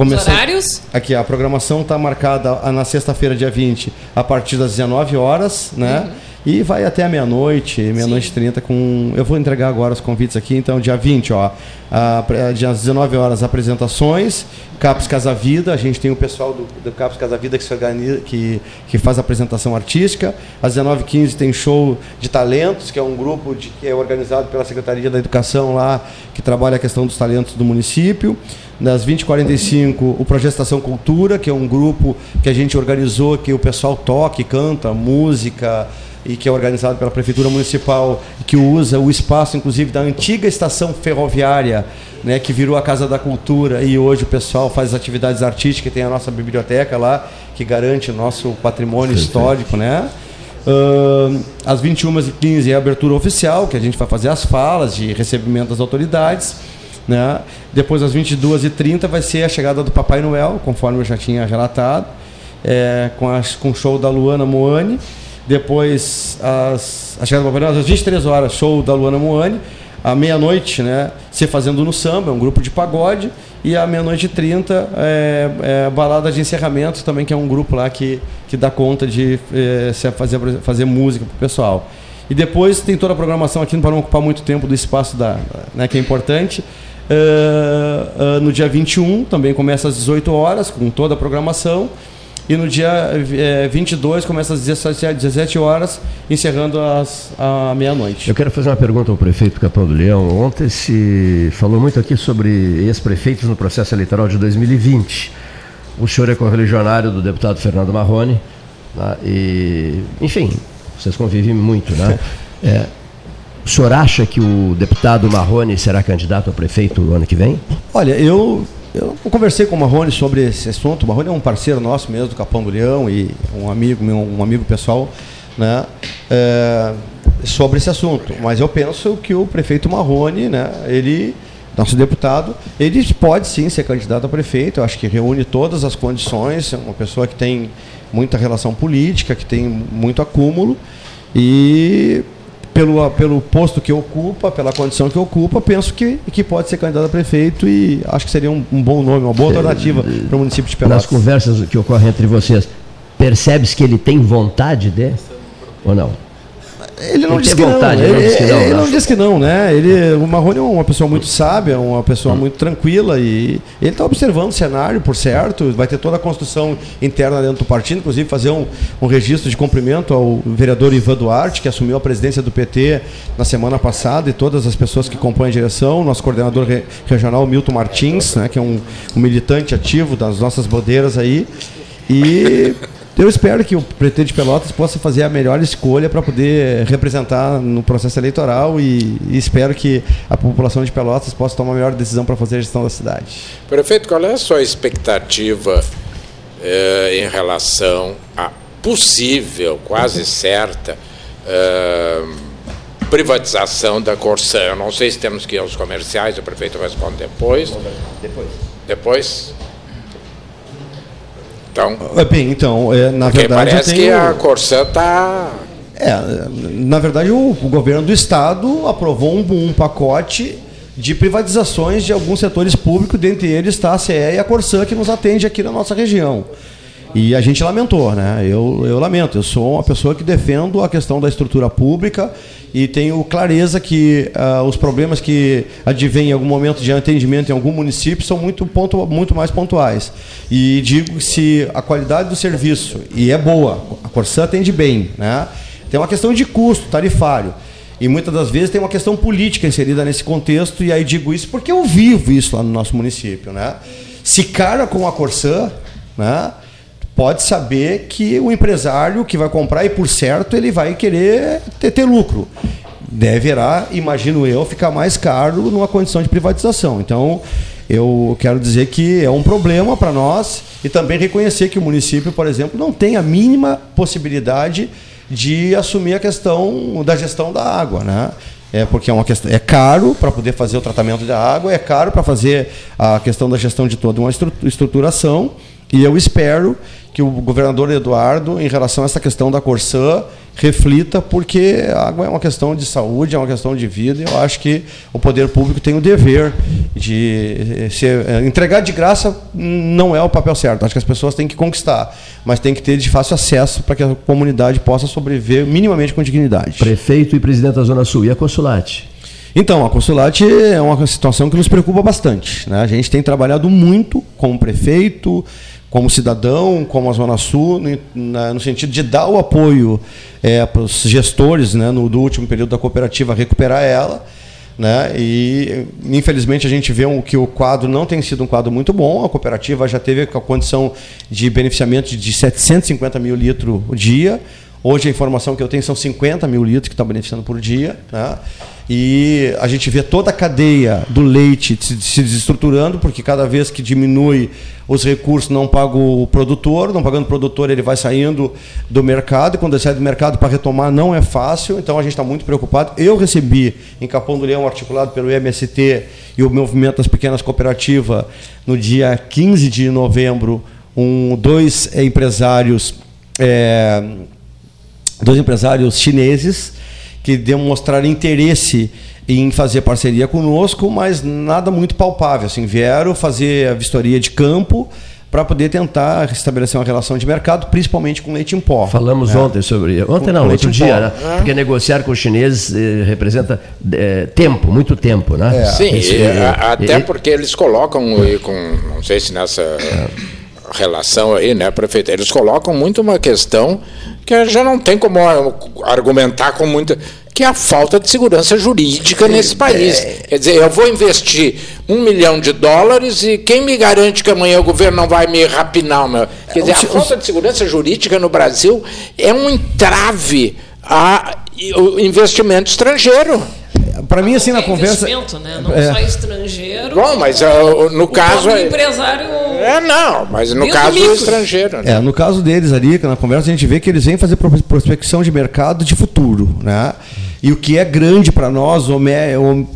Os horários? Aqui, a programação está marcada na sexta-feira, dia 20, a partir das 19 horas, né? E vai até meia-noite, meia-noite e 30 com... Eu vou entregar agora os convites aqui, então, dia 20, ó, a, às 19 horas, apresentações, Capos Casa Vida, a gente tem o pessoal do, do Capos Casa Vida que, se organiza, que, que faz a apresentação artística, às 19h15 tem show de talentos, que é um grupo de- que é organizado pela Secretaria da Educação lá, que trabalha a questão dos talentos do município, das 20h45, o Projeto Estação Cultura, que é um grupo que a gente organizou, que o pessoal toca e canta música, e que é organizado pela Prefeitura Municipal, que usa o espaço, inclusive, da antiga estação ferroviária, né, que virou a Casa da Cultura, e hoje o pessoal faz atividades artísticas, tem a nossa biblioteca lá, que garante o nosso patrimônio histórico, né? Ahn, às 21h15 é a abertura oficial, que a gente vai fazer as falas de recebimento das autoridades. Né? Depois, às 22h30, vai ser a chegada do Papai Noel, conforme eu já tinha relatado, é, com, as, com o show da Luana Moane. Depois, as, a chegada do Papai Noel, às 23 horas, show da Luana Moane. À meia-noite, né, Se Fazendo no Samba, é um grupo de pagode. E à meia-noite e 30, é, é balada de encerramento, também, que é um grupo lá que, que dá conta de é, fazer, fazer música para o pessoal. E depois tem toda a programação aqui, para não ocupar muito tempo do espaço, da, né, que é importante. Ah, ah, no dia 21, também começa às 18 horas, com toda a programação. E no dia eh, 22, começa às 17 17 horas, encerrando às, meia-noite. Eu quero fazer uma pergunta ao prefeito Capão do Leão. Ontem se falou muito aqui sobre ex-prefeitos no processo eleitoral de 2020. O senhor é correligionário do deputado Fernando Marrone. né? E, enfim, vocês convivem muito, né? É, o senhor acha que o deputado Marrone será candidato a prefeito no ano que vem? Olha, eu, eu conversei com o Marrone sobre esse assunto. O Marrone é um parceiro nosso mesmo do Capão do Leão e um amigo um amigo pessoal, né? é, sobre esse assunto. Mas eu penso que o prefeito Marrone, né? Ele, nosso deputado, ele pode sim ser candidato a prefeito. Eu acho que reúne todas as condições. É uma pessoa que tem muita relação política, que tem muito acúmulo e pelo, pelo posto que ocupa, pela condição que ocupa, penso que, que pode ser candidato a prefeito e acho que seria um, um bom nome, uma boa alternativa para o município de Nas Pelotas. conversas que ocorrem entre vocês, percebe-se que ele tem vontade de? Ou não? Ele não disse que vontade, não. ele não Ele, disse que não, ele né? não disse que não, né? Ele, o Marrone é uma pessoa muito sábia, uma pessoa muito tranquila e ele está observando o cenário, por certo. Vai ter toda a construção interna dentro do partido, inclusive fazer um, um registro de cumprimento ao vereador Ivan Duarte, que assumiu a presidência do PT na semana passada, e todas as pessoas que compõem a direção, nosso coordenador re- regional Milton Martins, né, que é um, um militante ativo das nossas bandeiras aí. E eu espero que o PT de Pelotas possa fazer a melhor escolha para poder representar no processo eleitoral e, e espero que a população de Pelotas possa tomar a melhor decisão para fazer a gestão da cidade. Prefeito, qual é a sua expectativa eh, em relação à possível, quase certa, eh, privatização da Corsã? Eu não sei se temos que ir aos comerciais, o prefeito responde depois. Depois. Depois? Então, Bem, então, é, na verdade. eu parece que tenho- a Corsã está. É, na verdade, o, o governo do estado aprovou um, um pacote de privatizações de alguns setores públicos, dentre eles está a CE e a Corsã, que nos atende aqui na nossa região. E a gente lamentou, né? Eu, eu lamento, eu sou uma pessoa que defendo a questão da estrutura pública e tenho clareza que ah, os problemas que advêm em algum momento de atendimento em algum município são muito, pontu, muito mais pontuais. E digo que se a qualidade do serviço, e é boa, a Corsã atende bem, né? Tem uma questão de custo tarifário. E muitas das vezes tem uma questão política inserida nesse contexto, e aí digo isso porque eu vivo isso lá no nosso município. Né? Se cara com a Corsã, né, pode saber que o empresário que vai comprar, e por certo, ele vai querer ter, ter lucro. Deverá, imagino eu, ficar mais caro numa condição de privatização. Então, eu quero dizer que é um problema para nós e também reconhecer que o município, por exemplo, não tem a mínima possibilidade de assumir a questão da gestão da água, né? É porque é uma questão, é caro para poder fazer o tratamento da água, é caro para fazer a questão da gestão de toda uma estruturação, e eu espero que o governador Eduardo, em relação a essa questão da Corsã, reflita, porque a água é uma questão de saúde, é uma questão de vida, e eu acho que o poder público tem o dever de ser, eh, entregar de graça não é o papel certo. Acho que as pessoas têm que conquistar, mas tem que ter de fácil acesso para que a comunidade possa sobreviver minimamente com dignidade. Prefeito e presidente da Zona Sul, e a Consulate? Então, a Consulate é uma situação que nos preocupa bastante. Né? A gente tem trabalhado muito com o prefeito, como cidadão, como a Zona Sul, no, sentido de dar o apoio é, para os gestores né, no, do último período da cooperativa recuperar ela. Né, e infelizmente a gente vê um, que o quadro não tem sido um quadro muito bom. A cooperativa já teve a condição de beneficiamento de 750 mil litros por dia. Hoje a informação que eu tenho são 50 mil litros que estão beneficiando por dia. Né? E a gente vê toda a cadeia do leite se desestruturando, porque cada vez que diminui os recursos, não paga o produtor, não pagando o produtor, ele vai saindo do mercado, e quando ele sai do mercado para retomar não é fácil, então a gente está muito preocupado. Eu recebi em Capão do Leão, articulado pelo MST e o Movimento das Pequenas Cooperativas, no dia 15 de novembro, um, dois empresários. É, dois empresários chineses que demonstraram interesse em fazer parceria conosco, mas nada muito palpável. Assim, vieram fazer a vistoria de campo para poder tentar estabelecer uma relação de mercado, principalmente com leite em pó. Falamos né? ontem sobre ontem não, outro dia, né? É. porque negociar com os chineses eh, representa eh, tempo, muito tempo, né? É. Sim, Esse, e, é, até porque eles colocam com, não sei se nessa é. Relação aí, né, prefeito, eles colocam muito uma questão que já não tem como argumentar com muita que é a falta de segurança jurídica nesse país. É. Quer dizer, eu vou investir um milhão de dólares e quem me garante que amanhã o governo não vai me rapinar? Meu? Quer dizer, a falta de segurança jurídica no Brasil é um entrave a investimento estrangeiro para mim, assim, na conversa. Né? Não é. só estrangeiro. Bom, mas uh, no caso. É empresário. É, não, mas no caso é estrangeiro. Né? É, no caso deles ali, na conversa, a gente vê que eles vêm fazer prospecção de mercado de futuro, né? E o que é grande para nós, ou, me,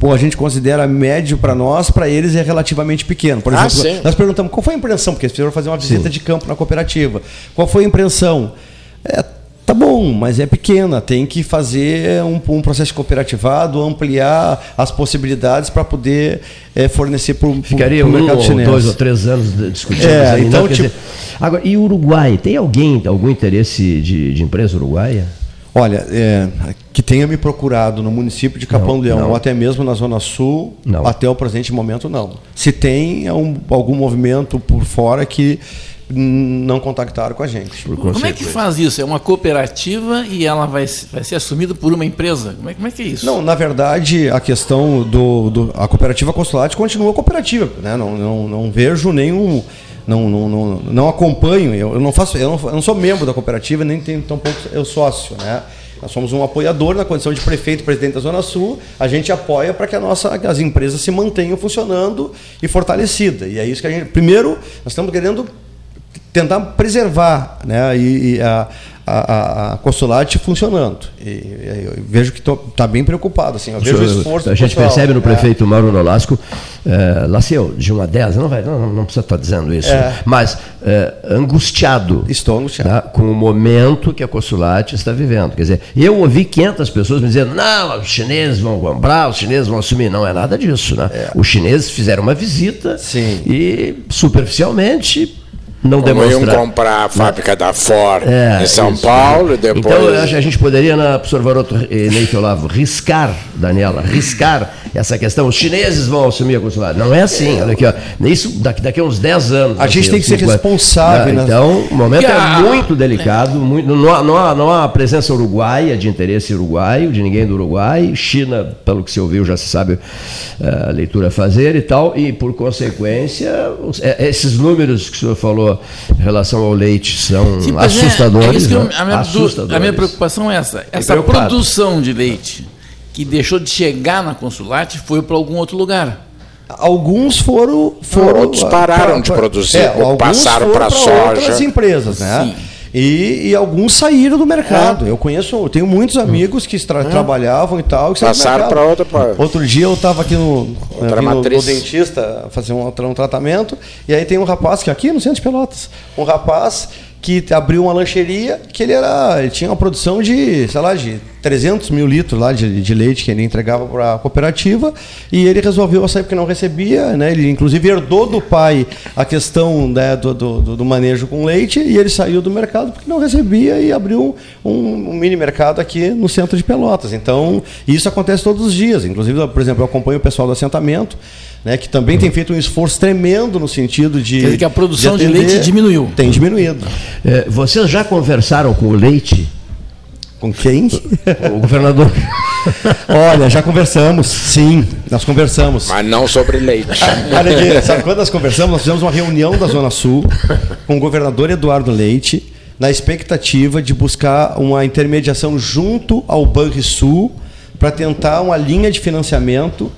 ou, a gente considera médio para nós, para eles é relativamente pequeno. Por ah, exemplo, ah, nós perguntamos qual foi a impressão, porque eles fizeram fazer uma visita sim. de campo na cooperativa. Qual foi a impressão? É, Tá bom, mas é pequena, tem que fazer um, um processo cooperativado, ampliar as possibilidades para poder é, fornecer para o mercado um, chinês. dois ou três anos discutindo é, aí, então, tipo... dizer, agora, e Uruguai? Tem alguém, algum interesse de, de empresa uruguaia? Olha, é, que tenha me procurado no município de Capão do Leão, não. ou até mesmo na Zona Sul, não. até o presente momento, não. Se tem é um, algum movimento por fora que não contactaram com a gente. Como é que faz isso? É uma cooperativa e ela vai, vai ser assumida por uma empresa? Como é, como é que é isso? Não, na verdade, a questão do. do a cooperativa Consulate continua cooperativa. Né? Não, não, não vejo nenhum. Não, não, não, não acompanho, eu, eu não faço, eu não, eu não, sou membro da cooperativa, nem tenho tampouco eu sócio, né? Nós somos um apoiador na condição de prefeito e presidente da Zona Sul. A gente apoia para que a nossa, as empresas se mantenham funcionando e fortalecidas. E é isso que a gente. Primeiro, nós estamos querendo tentar preservar né, e, e a, a, a, consulate funcionando. E, vejo que está bem preocupado. Assim, eu vejo o esforço a gente pessoal, percebe no é. prefeito Mauro Nolasco, é, Laceu, de 1 a 10, não, vai, não, não precisa estar dizendo isso, é. mas é, angustiado. Estou angustiado. Né, com o momento que a consulate está vivendo. Quer dizer, eu ouvi 500 pessoas me dizendo, não, os chineses vão comprar, os chineses vão assumir. Não é nada disso. Né? É. Os chineses fizeram uma visita Sim. e, superficialmente, não Como iam demonstrar. comprar a fábrica da Ford É, em São isso. Paulo, e depois. Então, eu acho que a gente poderia, na professor Varoto e Neito Olavo, riscar, Daniela, riscar essa questão. Os chineses vão assumir a consulado. Não é assim, olha aqui, ó. Isso daqui, daqui a uns 10 anos. A gente tem que ser 50. responsável, Não, né? Então, o momento é a- muito delicado. Muito, não, há, não, há, não há presença uruguaia, de interesse uruguaio, de ninguém do Uruguai. China, pelo que se ouviu, já se sabe eh, a leitura a fazer e tal. E, por consequência, eh, esses números que o senhor falou em relação ao leite são Sim, é, assustadores. é isso que eu- né? a, minha, du- assustadores. a minha preocupação é essa. Essa preocupado. produção de leite que deixou de chegar na consulate foi para algum outro lugar. Alguns foram. foram Outros pararam de produzir, ou alguns passaram foram pra outras soja. empresas, né? Sim. E, e alguns saíram do mercado. Eu conheço, eu tenho muitos amigos que tra- trabalhavam e tal. Que saíram do Passaram mercado. pra outra, pra- Outro dia eu estava aqui no, Outra aqui no, no dentista fazer um, um tratamento. E aí tem um rapaz que aqui no centro de Pelotas, um rapaz que abriu uma lancheria que ele era, ele tinha uma produção de, sei lá, de 300 mil litros lá de, de leite que ele entregava para a cooperativa e ele resolveu sair porque não recebia, né? Ele inclusive herdou do pai a questão né, do, do, do- manejo com leite e ele saiu do mercado porque não recebia e abriu um, um mini mercado aqui no centro de Pelotas. Então isso acontece todos os dias. Inclusive, por exemplo, eu acompanho o pessoal do assentamento. Né, que também tem feito um esforço tremendo no sentido de. Quer dizer que a produção de atender. leite diminuiu. Tem diminuído. Eh, vocês já conversaram com o leite? Com quem? O governador. Olha, já conversamos, sim, nós conversamos. Mas não sobre leite. Olha aqui, sabe quando nós conversamos? Nós fizemos uma reunião da Zona Sul com o governador Eduardo Leite, na expectativa de buscar uma intermediação junto ao Banrisul para tentar uma linha de financiamento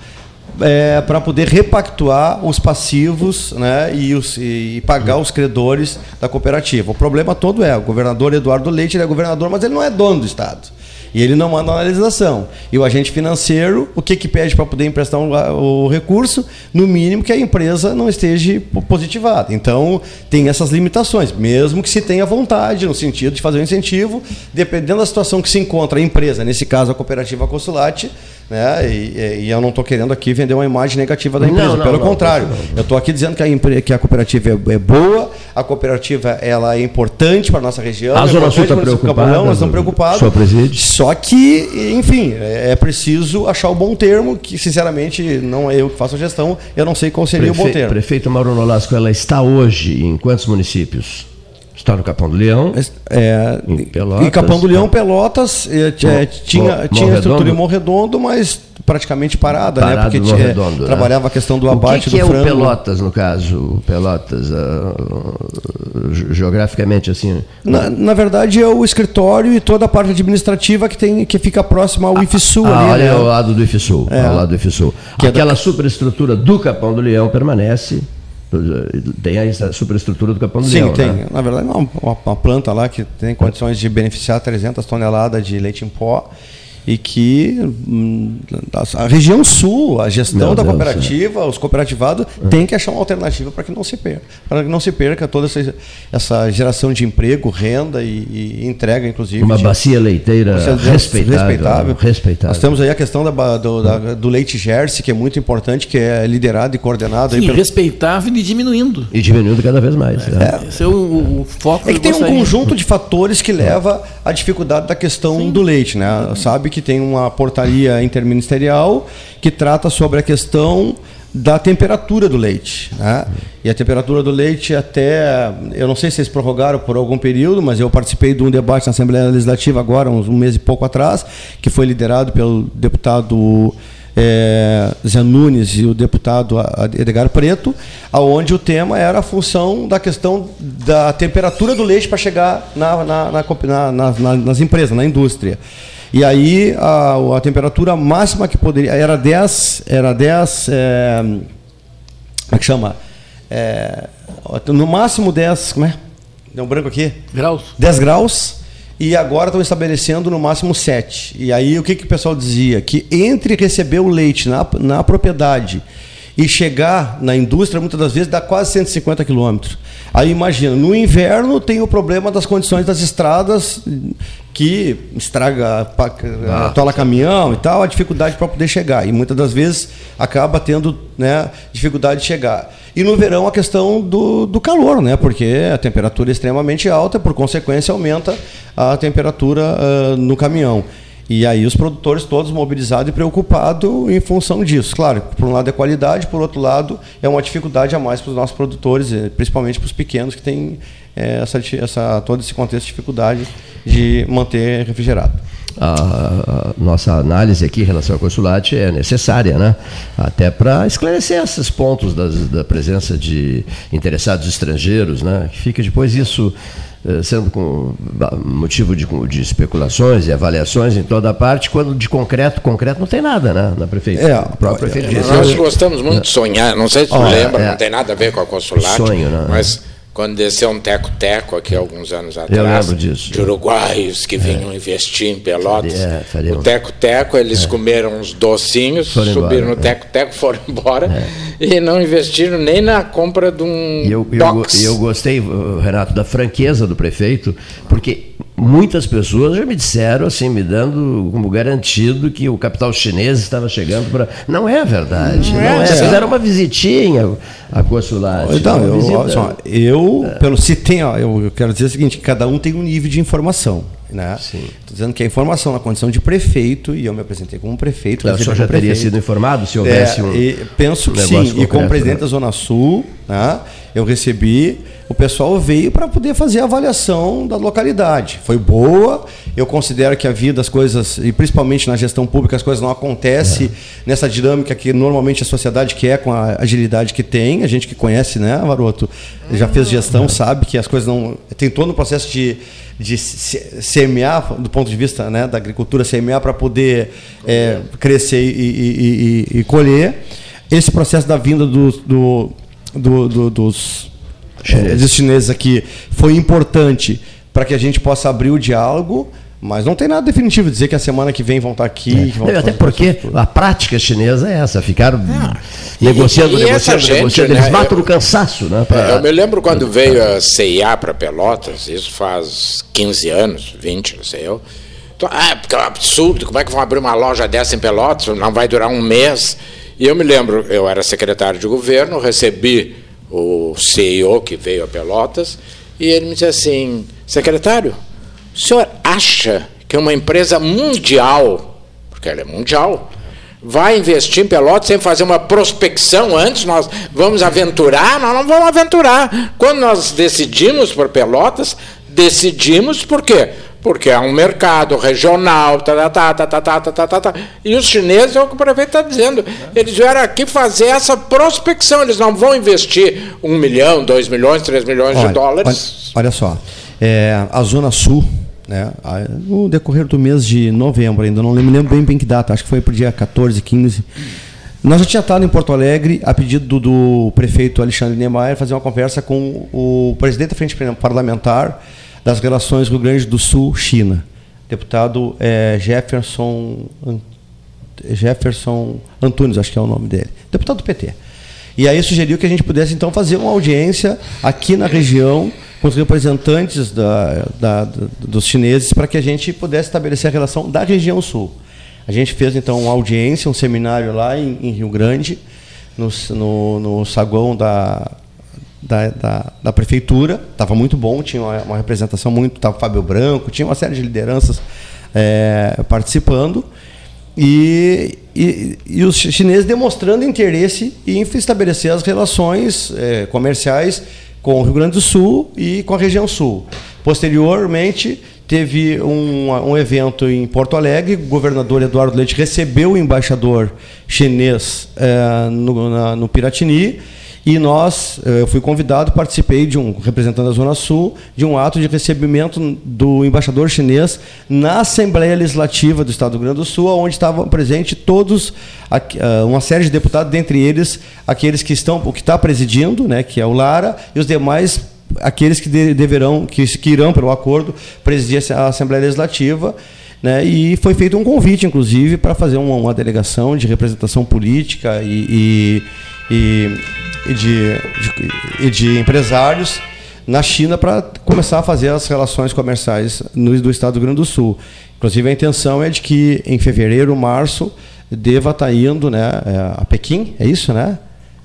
é, para poder repactuar os passivos né, e, os- e pagar os credores da cooperativa. O problema todo é, o governador Eduardo Leite ele é governador, mas ele não é dono do Estado. E ele não manda na legislação. E o agente financeiro, o que, que pede para poder emprestar o, recurso? No mínimo que a empresa não esteja po- positivada. Então, tem essas limitações, mesmo que se tenha vontade, no sentido de fazer um incentivo, dependendo da situação que se encontra a empresa, nesse caso a cooperativa Consulate, né? E, e eu não estou querendo aqui vender uma imagem negativa da empresa, não, pelo não, contrário. não, não. Eu estou aqui dizendo que a, que a cooperativa é, é boa, a cooperativa ela é importante para a nossa região. A é Zona Sul está preocupada, Capulão, nós estamos preocupados. sua preside. Só que, enfim, é é preciso achar o bom termo, que sinceramente não é eu que faço a gestão, eu não sei qual seria o bom Prefe- termo. Prefeito Mauro Nolasco, ela está hoje em quantos municípios? Está no Capão do Leão. É, Pelotas, em Capão do Leão, tá. Pelotas, é, é, tinha, Mo- tinha estrutura em Morredondo, mas praticamente parada, né? Parado Porque no tinha- Redondo, né? trabalhava a questão do O abate que, que do é frango. o Pelotas, no caso? O Pelotas, ah, ge- geograficamente, assim. Na, na verdade, é o escritório e toda a parte administrativa que, tem, que fica próxima ao IFSU Ah, ali, olha né? ao lado do IFSUL. É. Ao lado do IFSUL. Que é da- Aquela superestrutura do Capão do Leão permanece. Tem a superestrutura do Capão do Sim, Leão. tem. né? Na verdade, é uma, uma- uma planta lá que tem condições de beneficiar 300 toneladas de leite em pó e que hum, a, região sul, a gestão Meu da Deus, cooperativa, os cooperativados, tem que achar uma alternativa para que não se perca, para que não se perca toda essa, essa geração de emprego, renda e, e entrega, inclusive. Uma de- bacia leiteira respeitável. respeitável. respeitável. Nós temos aí a questão da do, da- do leite Jersey, que é muito importante, que é liderado e coordenado Sim, pelo, respeitável e diminuindo. E diminuindo cada vez mais. né? Esse é o, o- foco É que tem um conjunto de fatores que leva à dificuldade da questão do leite, né? Sabe que tem uma portaria interministerial que trata sobre a questão da temperatura do leite, né? E a temperatura do leite até, eu não sei se eles prorrogaram por algum período, mas eu participei de um debate na Assembleia Legislativa agora, uns um mês e pouco atrás, que foi liderado pelo deputado é, Zé Nunes e o deputado A- Edgar Preto, aonde o tema era a função da questão da temperatura do leite para chegar na- na- na- nas empresas, na indústria. E aí a, a temperatura máxima que poderia era 10, era 10, é, como é que chama? É, no máximo 10, como é? Deu um branco aqui? Graus. 10 graus e agora estão estabelecendo no máximo 7. E aí o que, que o pessoal dizia? Que entre receber o leite na, na propriedade e chegar na indústria, muitas das vezes dá quase 150 quilômetros. Aí imagina, no inverno tem o problema das condições das estradas, que estraga, pa- atola caminhão e tal, a dificuldade para poder chegar. E muitas das vezes acaba tendo né, dificuldade de chegar. E no verão a questão do, do calor, né? Porque a temperatura é extremamente alta, por consequência aumenta a temperatura ah, no caminhão. E aí os produtores todos mobilizados e preocupados em função disso. Claro, por um lado é qualidade, por outro lado é uma dificuldade a mais para os nossos produtores, eh, principalmente para os pequenos que têm essa, essa, todo esse contexto de dificuldade de manter refrigerado. a, a nossa análise aqui em relação ao consulate é necessária, né? Até para esclarecer esses pontos das- da presença de interessados estrangeiros, né? Que fica depois isso eh, sendo com motivo de, de especulações e avaliações em toda parte, quando de concreto, concreto não tem nada, né? Na prefeitura. É, o próprio prefeito disse. Nós gostamos muito de sonhar, não sei se tu Ó, lembra, é. não tem nada a ver com a consulado, Sonho, né? mas quando desceu um teco-teco aqui alguns anos atrás, de uruguaios que vinham investir em Pelotas, É, o teco-teco, eles comeram uns docinhos, Foram subiram embora, no é. teco-teco, foram embora e não investiram nem na compra de um E eu, eu, eu gostei, Renato, da franqueza do prefeito, porque muitas pessoas já me disseram, assim, me dando como garantido que o capital chinês estava chegando para. Não é verdade. Não, é. Fizeram uma visitinha a Consulate. Então, eu, visita- olha só, eu pelo se tem, eu quero dizer o seguinte, cada um tem um nível de informação, né? Sim. Dizendo que a informação na condição de prefeito e eu me apresentei como prefeito. o recebi senhor já como teria prefeito. sido informado se houvesse É, um. e penso que negócio sim. E como concreto, presidente né? da Zona Sul, né, eu recebi, o pessoal veio para poder fazer a avaliação da localidade. Foi boa, eu considero que a vida, as coisas, e principalmente na gestão pública, as coisas não acontecem nessa dinâmica que normalmente a sociedade quer, com a agilidade que tem. A gente que conhece, né, Varoto, já fez gestão, sabe que as coisas não. Tem todo um processo de de se- semear, do ponto de vista né, da agricultura, semear para poder é, crescer e, e- e- e colher. Esse processo da vinda do, do- do- do- dos, Chineses. dos chineses aqui foi importante para que a gente possa abrir o diálogo, mas não tem nada definitivo dizer que a semana que vem vão estar aqui. que vão Não, até porque a prática chinesa é essa, ficaram negociando, e- e negociando, gente, negociando. né, Eles matam eu- no cansaço, né? pra- Eu me lembro quando veio a CIA para Pelotas, isso faz 15 anos, 20, não sei eu. Então, ah, porque é um absurdo, como é que vão abrir uma loja dessa em Pelotas? Não vai durar um mês. E eu me lembro, eu era secretário de governo, recebi o CEO que veio a Pelotas, e ele me disse assim, secretário, o senhor acha que uma empresa mundial, porque ela é mundial, vai investir em Pelotas sem fazer uma prospecção antes? Nós vamos aventurar? Nós não vamos aventurar. Quando nós decidimos por Pelotas, decidimos por quê? Porque é um mercado regional, tá, tá, tá, tá, tá, tá, tá, tá, tá. e os chineses, é o que o prefeito está dizendo, eles vieram aqui fazer essa prospecção, eles não vão investir um milhão, dois milhões, três milhões de dólares. Olha, olha só, é, a Zona Sul, né, a- no decorrer do mês de novembro, ainda não me lembro bem bem que data, acho que foi para o dia 14, 15. Nós já tinha estado em Porto Alegre, a pedido do, do prefeito Alexandre Niemeyer, fazer uma conversa com o presidente da Frente Parlamentar das Relações Rio Grande do Sul-China, deputado é, Jefferson Jefferson Antunes, acho que é o nome dele, deputado do PT. E aí sugeriu que a gente pudesse então fazer uma audiência aqui na região com os representantes da, da- dos chineses para que a gente pudesse estabelecer a relação da região sul. A gente fez então uma audiência, um seminário lá em, em Rio Grande, no, no, no saguão da, da, da, da prefeitura. Estava muito bom, tinha uma, uma representação muito. Estava Fábio Branco, tinha uma série de lideranças eh, participando. E, e, e os chineses demonstrando interesse em estabelecer as relações eh, comerciais com o Rio Grande do Sul e com a região sul. Posteriormente, teve um, um evento em Porto Alegre, o governador Eduardo Leite recebeu o embaixador chinês eh, no, na- no Piratini e nós, eh, eu fui convidado, participei de um, representando a Zona Sul, de um ato de recebimento do embaixador chinês na Assembleia Legislativa do Estado do Rio Grande do Sul, onde estavam presentes todos, ah, uma série de deputados, dentre eles aqueles que estão, o que está presidindo, né, que é o Lara, e os demais aqueles que de- deverão, que, que irão pelo acordo presidir a Assembleia Legislativa. Né, e foi feito um convite, inclusive, para fazer uma, uma delegação de representação política e, e- e- e de, de- e de empresários na China para começar a fazer as relações comerciais no, do Estado do Rio Grande do Sul. Inclusive, a intenção é de que em fevereiro, março, deva estar indo né, é, a Pequim, é isso, né?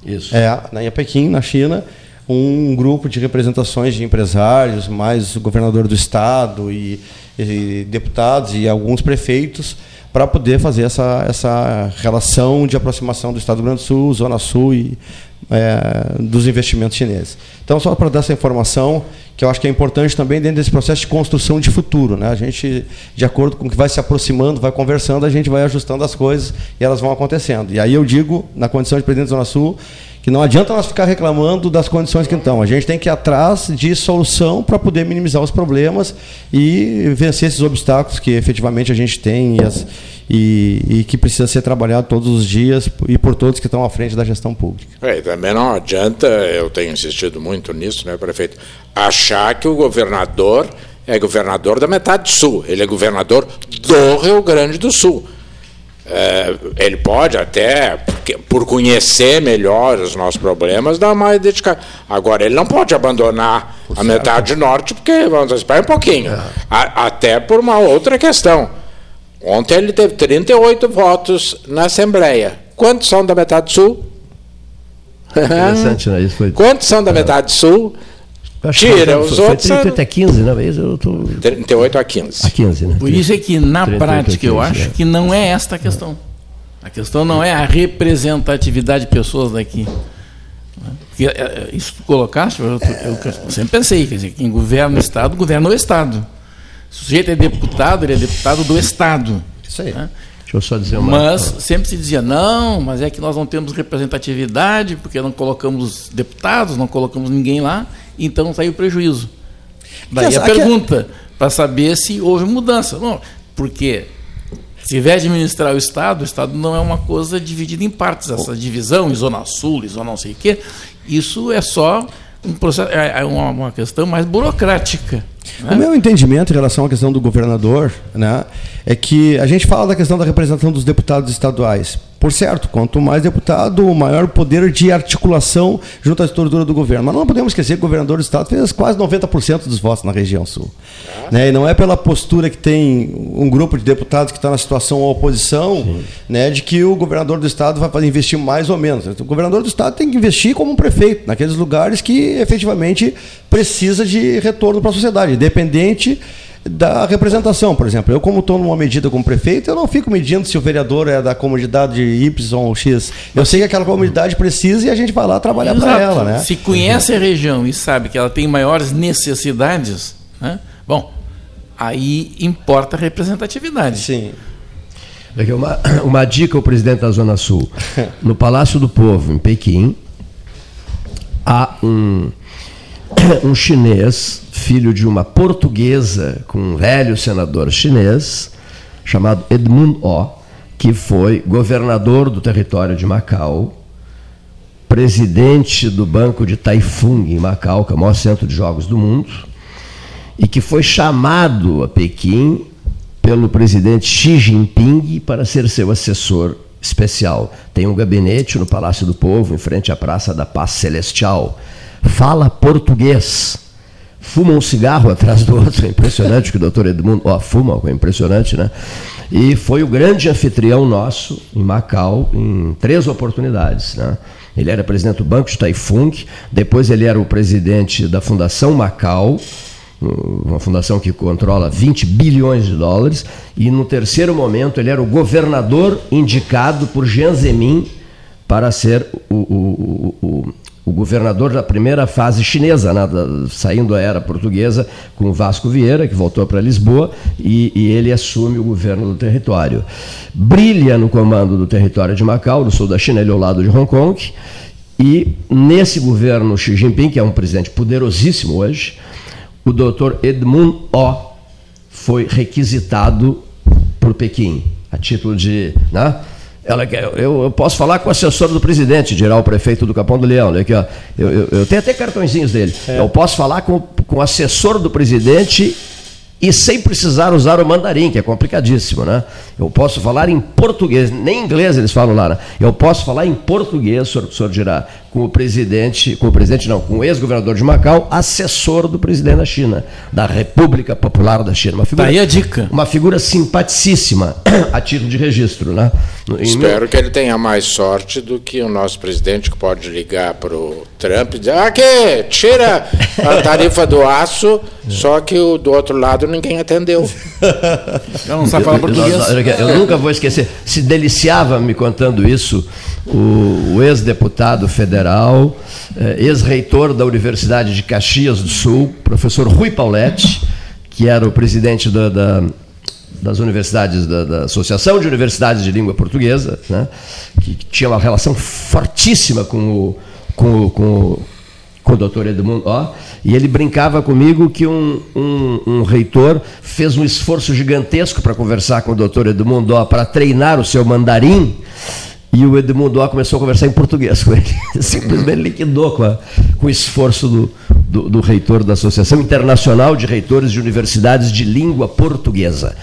Isso. É, né, em Pequim, na China, um grupo de representações de empresários, mais o governador do estado e, e deputados e alguns prefeitos, para poder fazer essa, essa relação de aproximação do Estado do Rio Grande do Sul, Zona Sul e é, dos investimentos chineses. Então, só para dar essa informação, que eu acho que é importante também dentro desse processo de construção de futuro. Né? A gente, de acordo com o que vai se aproximando, vai conversando, a gente vai ajustando as coisas e elas vão acontecendo. E aí eu digo, na condição de presidente da Zona Sul, que não adianta nós ficar reclamando das condições que estão. A gente tem que ir atrás de solução para poder minimizar os problemas e vencer esses obstáculos que efetivamente a gente tem e, as, e, e que precisa ser trabalhado todos os dias e por todos que estão à frente da gestão pública. É, também não adianta, eu tenho insistido muito nisso, né, prefeito, achar que o governador é governador da metade sul, ele é governador do Rio Grande do Sul. É, ele pode até, por conhecer melhor os nossos problemas, dar mais dedicação. Agora, ele não pode abandonar a certo. metade norte, porque, vamos esperar um pouquinho, é. a, até por uma outra questão. Ontem ele teve 38 votos na Assembleia. Quantos são da metade sul? Interessante, né? Isso foi... Quantos são da metade sul? Tira os foi, outros. Foi 38 a 15, né? Eu tô... 38 a 15. A 15, né? Por isso é que, na prática, 15, eu acho é. que não é esta a questão. A questão não é a representatividade de pessoas daqui. Porque é, é, isso que colocaste, eu, eu, sempre pensei, quer dizer, quem governa o Estado, governa o Estado. Se o sujeito é deputado, ele é deputado do Estado. Isso aí. Né? Deixa eu só dizer uma Mas sempre se dizia, não, mas é que nós não temos representatividade, porque não colocamos deputados, não colocamos ninguém lá, então saiu prejuízo. Daí a pergunta, para saber se houve mudança. Não, porque se vier administrar o Estado, o Estado não é uma coisa dividida em partes. Essa divisão em Zona Sul, em Zona não sei o quê, isso é só um processo, é, é uma, uma questão mais burocrática. Né? O meu entendimento em relação à questão do governador né, é que a gente fala da questão da representação dos deputados estaduais. Por certo, quanto mais deputado, maior poder de articulação junto à estrutura do governo. Mas não podemos esquecer que o governador do estado fez quase 90% dos votos na região sul. Né? E não é pela postura que tem um grupo de deputados que está na situação oposição, né, de que o governador do estado vai investir mais ou menos. O governador do estado tem que investir como um prefeito, naqueles lugares que efetivamente precisa de retorno para a sociedade, independente da representação, por exemplo. Eu, como estou numa medida como prefeito, eu não fico medindo se o vereador é da comunidade Y ou X. Eu sei que aquela comunidade precisa e a gente vai lá trabalhar para ela. Né? Se conhece a região e sabe que ela tem maiores necessidades, né? bom, aí importa a representatividade. Sim. Uma, uma dica ao presidente da Zona Sul. No Palácio do Povo, em Pequim, há um, um chinês filho de uma portuguesa com um velho senador chinês, chamado Edmund O, que foi governador do território de Macau, presidente do Banco de Taifung em Macau, que é o maior centro de jogos do mundo, e que foi chamado a Pequim pelo presidente Xi Jinping para ser seu assessor especial. Tem um gabinete no Palácio do Povo, em frente à Praça da Paz Celestial. Fala português fuma um cigarro atrás do outro, é impressionante que o doutor Edmundo, ó, fuma, é impressionante, né? E foi o grande anfitrião nosso em Macau em três oportunidades, né? Ele era presidente do Banco de Taifung, depois ele era o presidente da Fundação Macau, uma fundação que controla 20 bilhões de dólares, e no terceiro momento ele era o governador indicado por Jiang Zemin para ser o, o, o, o governador da primeira fase chinesa, né, saindo da era portuguesa, com Vasco Vieira, que voltou para Lisboa, e, e, ele assume o governo do território. Brilha no comando do território de Macau, no sul da China, ele ao lado de Hong Kong, e nesse governo Xi Jinping, que é um presidente poderosíssimo hoje, o doutor Edmund O foi requisitado por Pequim, a título de. Né, ela, eu, eu, posso falar com o assessor do presidente, dirá o prefeito do Capão do Leão. Né, que, ó, eu, eu, eu, tenho até cartõezinhos dele. É. Eu posso falar com, com o assessor do presidente e sem precisar usar o mandarim, que é complicadíssimo. Né? Eu posso falar em português, nem inglês eles falam lá. Né? Eu posso falar em português, senhor, senhor dirá, com o presidente, com o presidente não, com o ex-governador de Macau, assessor do presidente da China, da República Popular da China. Uma figura, Tá aí a dica. Uma figura simpaticíssima, a título de registro. Né? Em Espero que ele tenha mais sorte do que o nosso presidente, que pode ligar para o Trump e dizer: aqui, tira a tarifa do aço, só que o, do outro lado ninguém atendeu. Já não sabe falar português. Eu nunca vou esquecer. Se deliciava me contando isso o, o ex-deputado federal, eh, ex-reitor da Universidade de Caxias do Sul, professor Rui Pauletti, que era o presidente da, da- das universidades, da, da Associação de Universidades de Língua Portuguesa, né, que tinha uma relação fortíssima com o, com o, com o com o doutor Edmundo, ó, e ele brincava comigo que um, um, um reitor fez um esforço gigantesco para conversar com o doutor Edmundo para treinar o seu mandarim, e o Edmundo ó, começou a conversar em português com ele. Simplesmente liquidou com, a- com o esforço do, do, do reitor da Associação Internacional de Reitores de Universidades de Língua Portuguesa.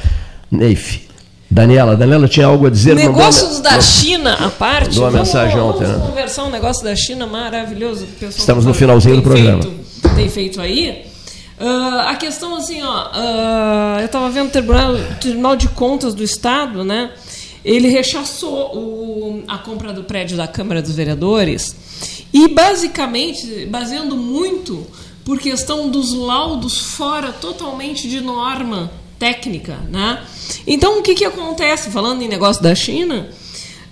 Neif. Daniela, Daniela tinha algo a dizer. mandou Negócios da China à parte. Mandou uma vamos, mensagem vamos ontem, né? conversar um negócio da China maravilhoso. Estamos no finalzinho do programa. Feito, tem feito aí. Ah, a questão assim, ó, ah, eu estava vendo o tribunal, tribunal de Contas do Estado, né? Ele rechaçou o- a compra do prédio da Câmara dos Vereadores e basicamente baseando muito por questão dos laudos fora totalmente de norma técnica, né? Então o que que acontece falando em negócio da China?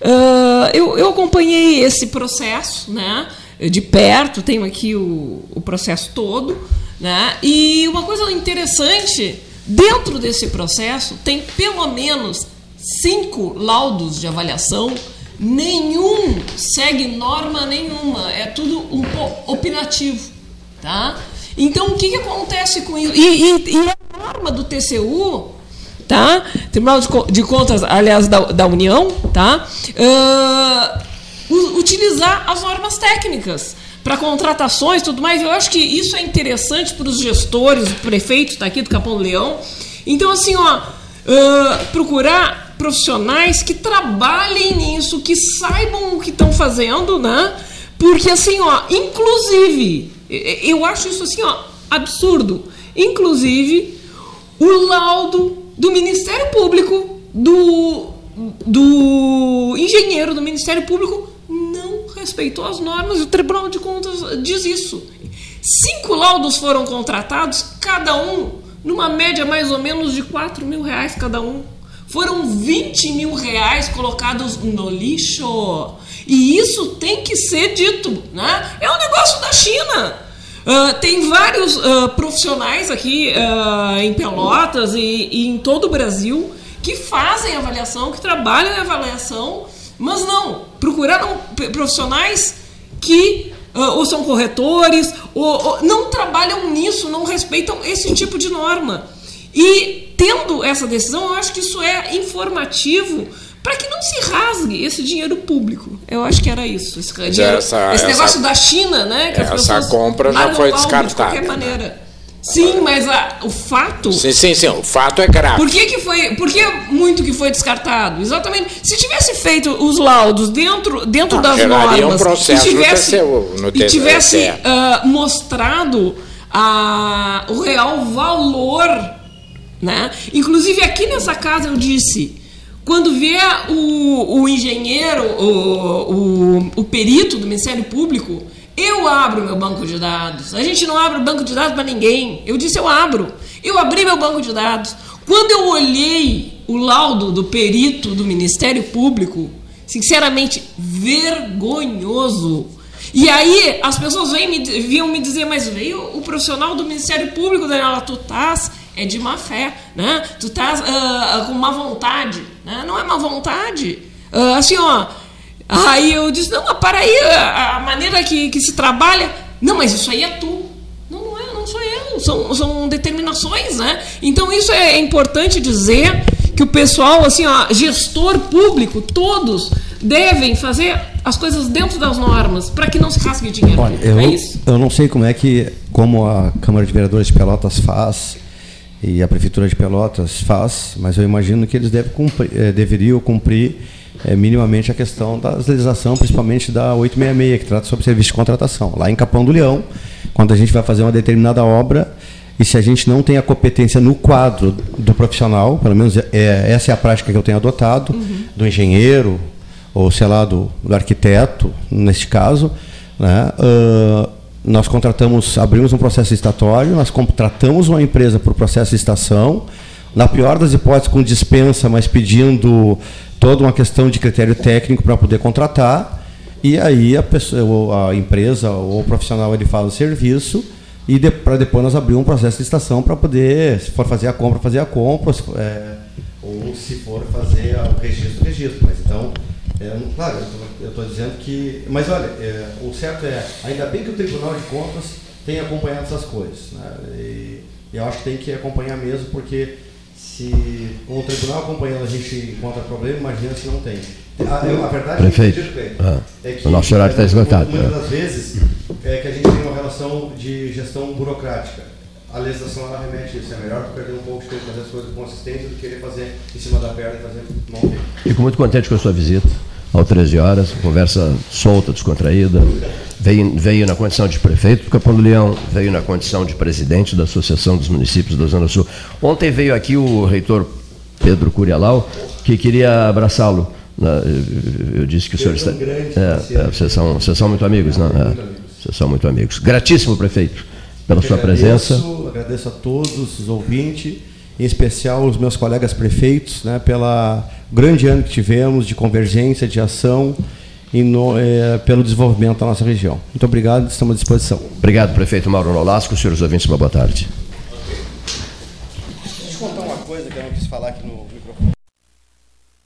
Ah, eu, eu acompanhei esse processo, né? De perto, tenho aqui o, o processo todo, né? E uma coisa interessante, dentro desse processo, tem pelo menos cinco laudos de avaliação, nenhum segue norma nenhuma, é tudo um opinativo, tá? Então, o que, que acontece com isso? E, e- e a norma do TCU, tá? Tribunal de, Co- de Contas, aliás, da, da União, tá? Ah, u- utilizar as normas técnicas para contratações tudo mais. Eu acho que isso é interessante para os gestores, o prefeito está aqui do Capão do Leão. Então, assim, ó, ah, procurar profissionais que trabalhem nisso, que saibam o que estão fazendo, né? Porque, assim, ó, inclusive, eu acho isso, assim, ó, absurdo. Inclusive, o laudo do Ministério Público, do, do engenheiro do Ministério Público, não respeitou as normas e o Tribunal de Contas diz isso. Cinco laudos foram contratados, cada um numa média mais ou menos de 4 mil reais cada um. Foram 20 mil reais colocados no lixo. E isso tem que ser dito. Né? É um negócio da China. Ah, tem vários ah, profissionais aqui ah, em Pelotas e, e em todo o Brasil que fazem avaliação, que trabalham em avaliação, mas não, procuraram profissionais que ou são corretores, ou, ou não trabalham nisso, não respeitam esse tipo de norma. E tendo essa decisão, eu acho que isso é informativo para que não se rasgue esse dinheiro público. Eu acho que era isso. Esse, dinheiro- essa- esse essa- negócio da China, né? que essa compra já foi descartada, De qualquer né? maneira. Sim, mas a- o fato. Sim, sim, sim. O fato é grave. Por que, que foi. Por que muito que foi descartado? Exatamente. Se tivesse feito os laudos dentro, dentro Ah, das geraria um normas processo e no tivesse, TCU, no e TCU, tivesse é. ah, mostrado a, o real valor, né? Inclusive aqui nessa casa eu disse. Quando vier o, o engenheiro, o, o, o perito do Ministério Público, eu abro meu banco de dados. A gente não abre o banco de dados para ninguém. Eu disse eu abro. Eu abri meu banco de dados. Quando eu olhei o laudo do perito do Ministério Público, sinceramente vergonhoso. E aí as pessoas vêm me, vinham me dizer, mas veio o profissional do Ministério Público, Daniela, tu estás é de má fé, né? Tu estás ah, com má vontade, né? Não é má vontade. Ah, assim, ó. Aí eu disse, não, mas para aí, a, a maneira que, que se trabalha. Não, mas isso aí é tu. Não, não é, não sou eu. São, são determinações, né? Então isso é importante dizer que o pessoal, assim, ó, gestor público, todos devem fazer as coisas dentro das normas para que não se rasgue dinheiro. Olha, eu, é isso. eu não sei como é que, como a Câmara de Vereadores de Pelotas faz, e a Prefeitura de Pelotas faz, mas eu imagino que eles devem cumprir, eh, deveriam cumprir eh, minimamente a questão da legislação, principalmente da 866, que trata sobre serviço de contratação. Lá em Capão do Leão, quando a gente vai fazer uma determinada obra, e se a gente não tem a competência no quadro do profissional, pelo menos é, essa é a prática que eu tenho adotado, uhum. do engenheiro, ou sei lá, do, do arquiteto, neste caso, né, uh, nós contratamos, abrimos um processo licitatório, nós contratamos uma empresa por processo de estação, na pior das hipóteses com dispensa, mas pedindo toda uma questão de critério técnico para poder contratar, e aí a, pessoa, a empresa ou o profissional ele faz o serviço e de, para depois nós abrir um processo de licitação para poder, se for fazer a compra, fazer a compra, se, é, ou se for fazer o registro, registro. Mas então é, claro, eu estou dizendo que. Mas olha, é, o certo é, ainda bem que o Tribunal de Contas tem acompanhado essas coisas. Né? E, eu acho que tem que acompanhar mesmo, porque se com o tribunal acompanhando a gente encontra problema, imagina se não tem. A, a verdade Prefeito. é, ah, é que. O nosso horário está esgotado. Muitas das vezes é que a gente tem uma relação de gestão burocrática. A legislação ela remete isso. É melhor perder um pouco de tempo fazer as coisas consistentes do que querer fazer em cima da perna e fazer mal feito. Fico muito contente com a sua visita ao 13 horas, conversa solta, descontraída. Veio, veio na condição de prefeito do Capão do Leão, veio na condição de presidente da Associação dos Municípios da Zona Sul. Ontem veio aqui o reitor Pedro Curialau, que queria abraçá-lo. Eu disse que o senhor está. É, é, vocês, são, vocês são muito amigos, não? É, vocês são muito amigos. Gratíssimo, prefeito, pela sua presença. Agradeço a todos os ouvintes em especial os meus colegas prefeitos, né, pela grande ano que tivemos de convergência, de ação e no, é, pelo desenvolvimento da nossa região. Muito obrigado, estamos à disposição. Obrigado, prefeito Mauro Nolasco. Senhores ouvintes, uma boa tarde.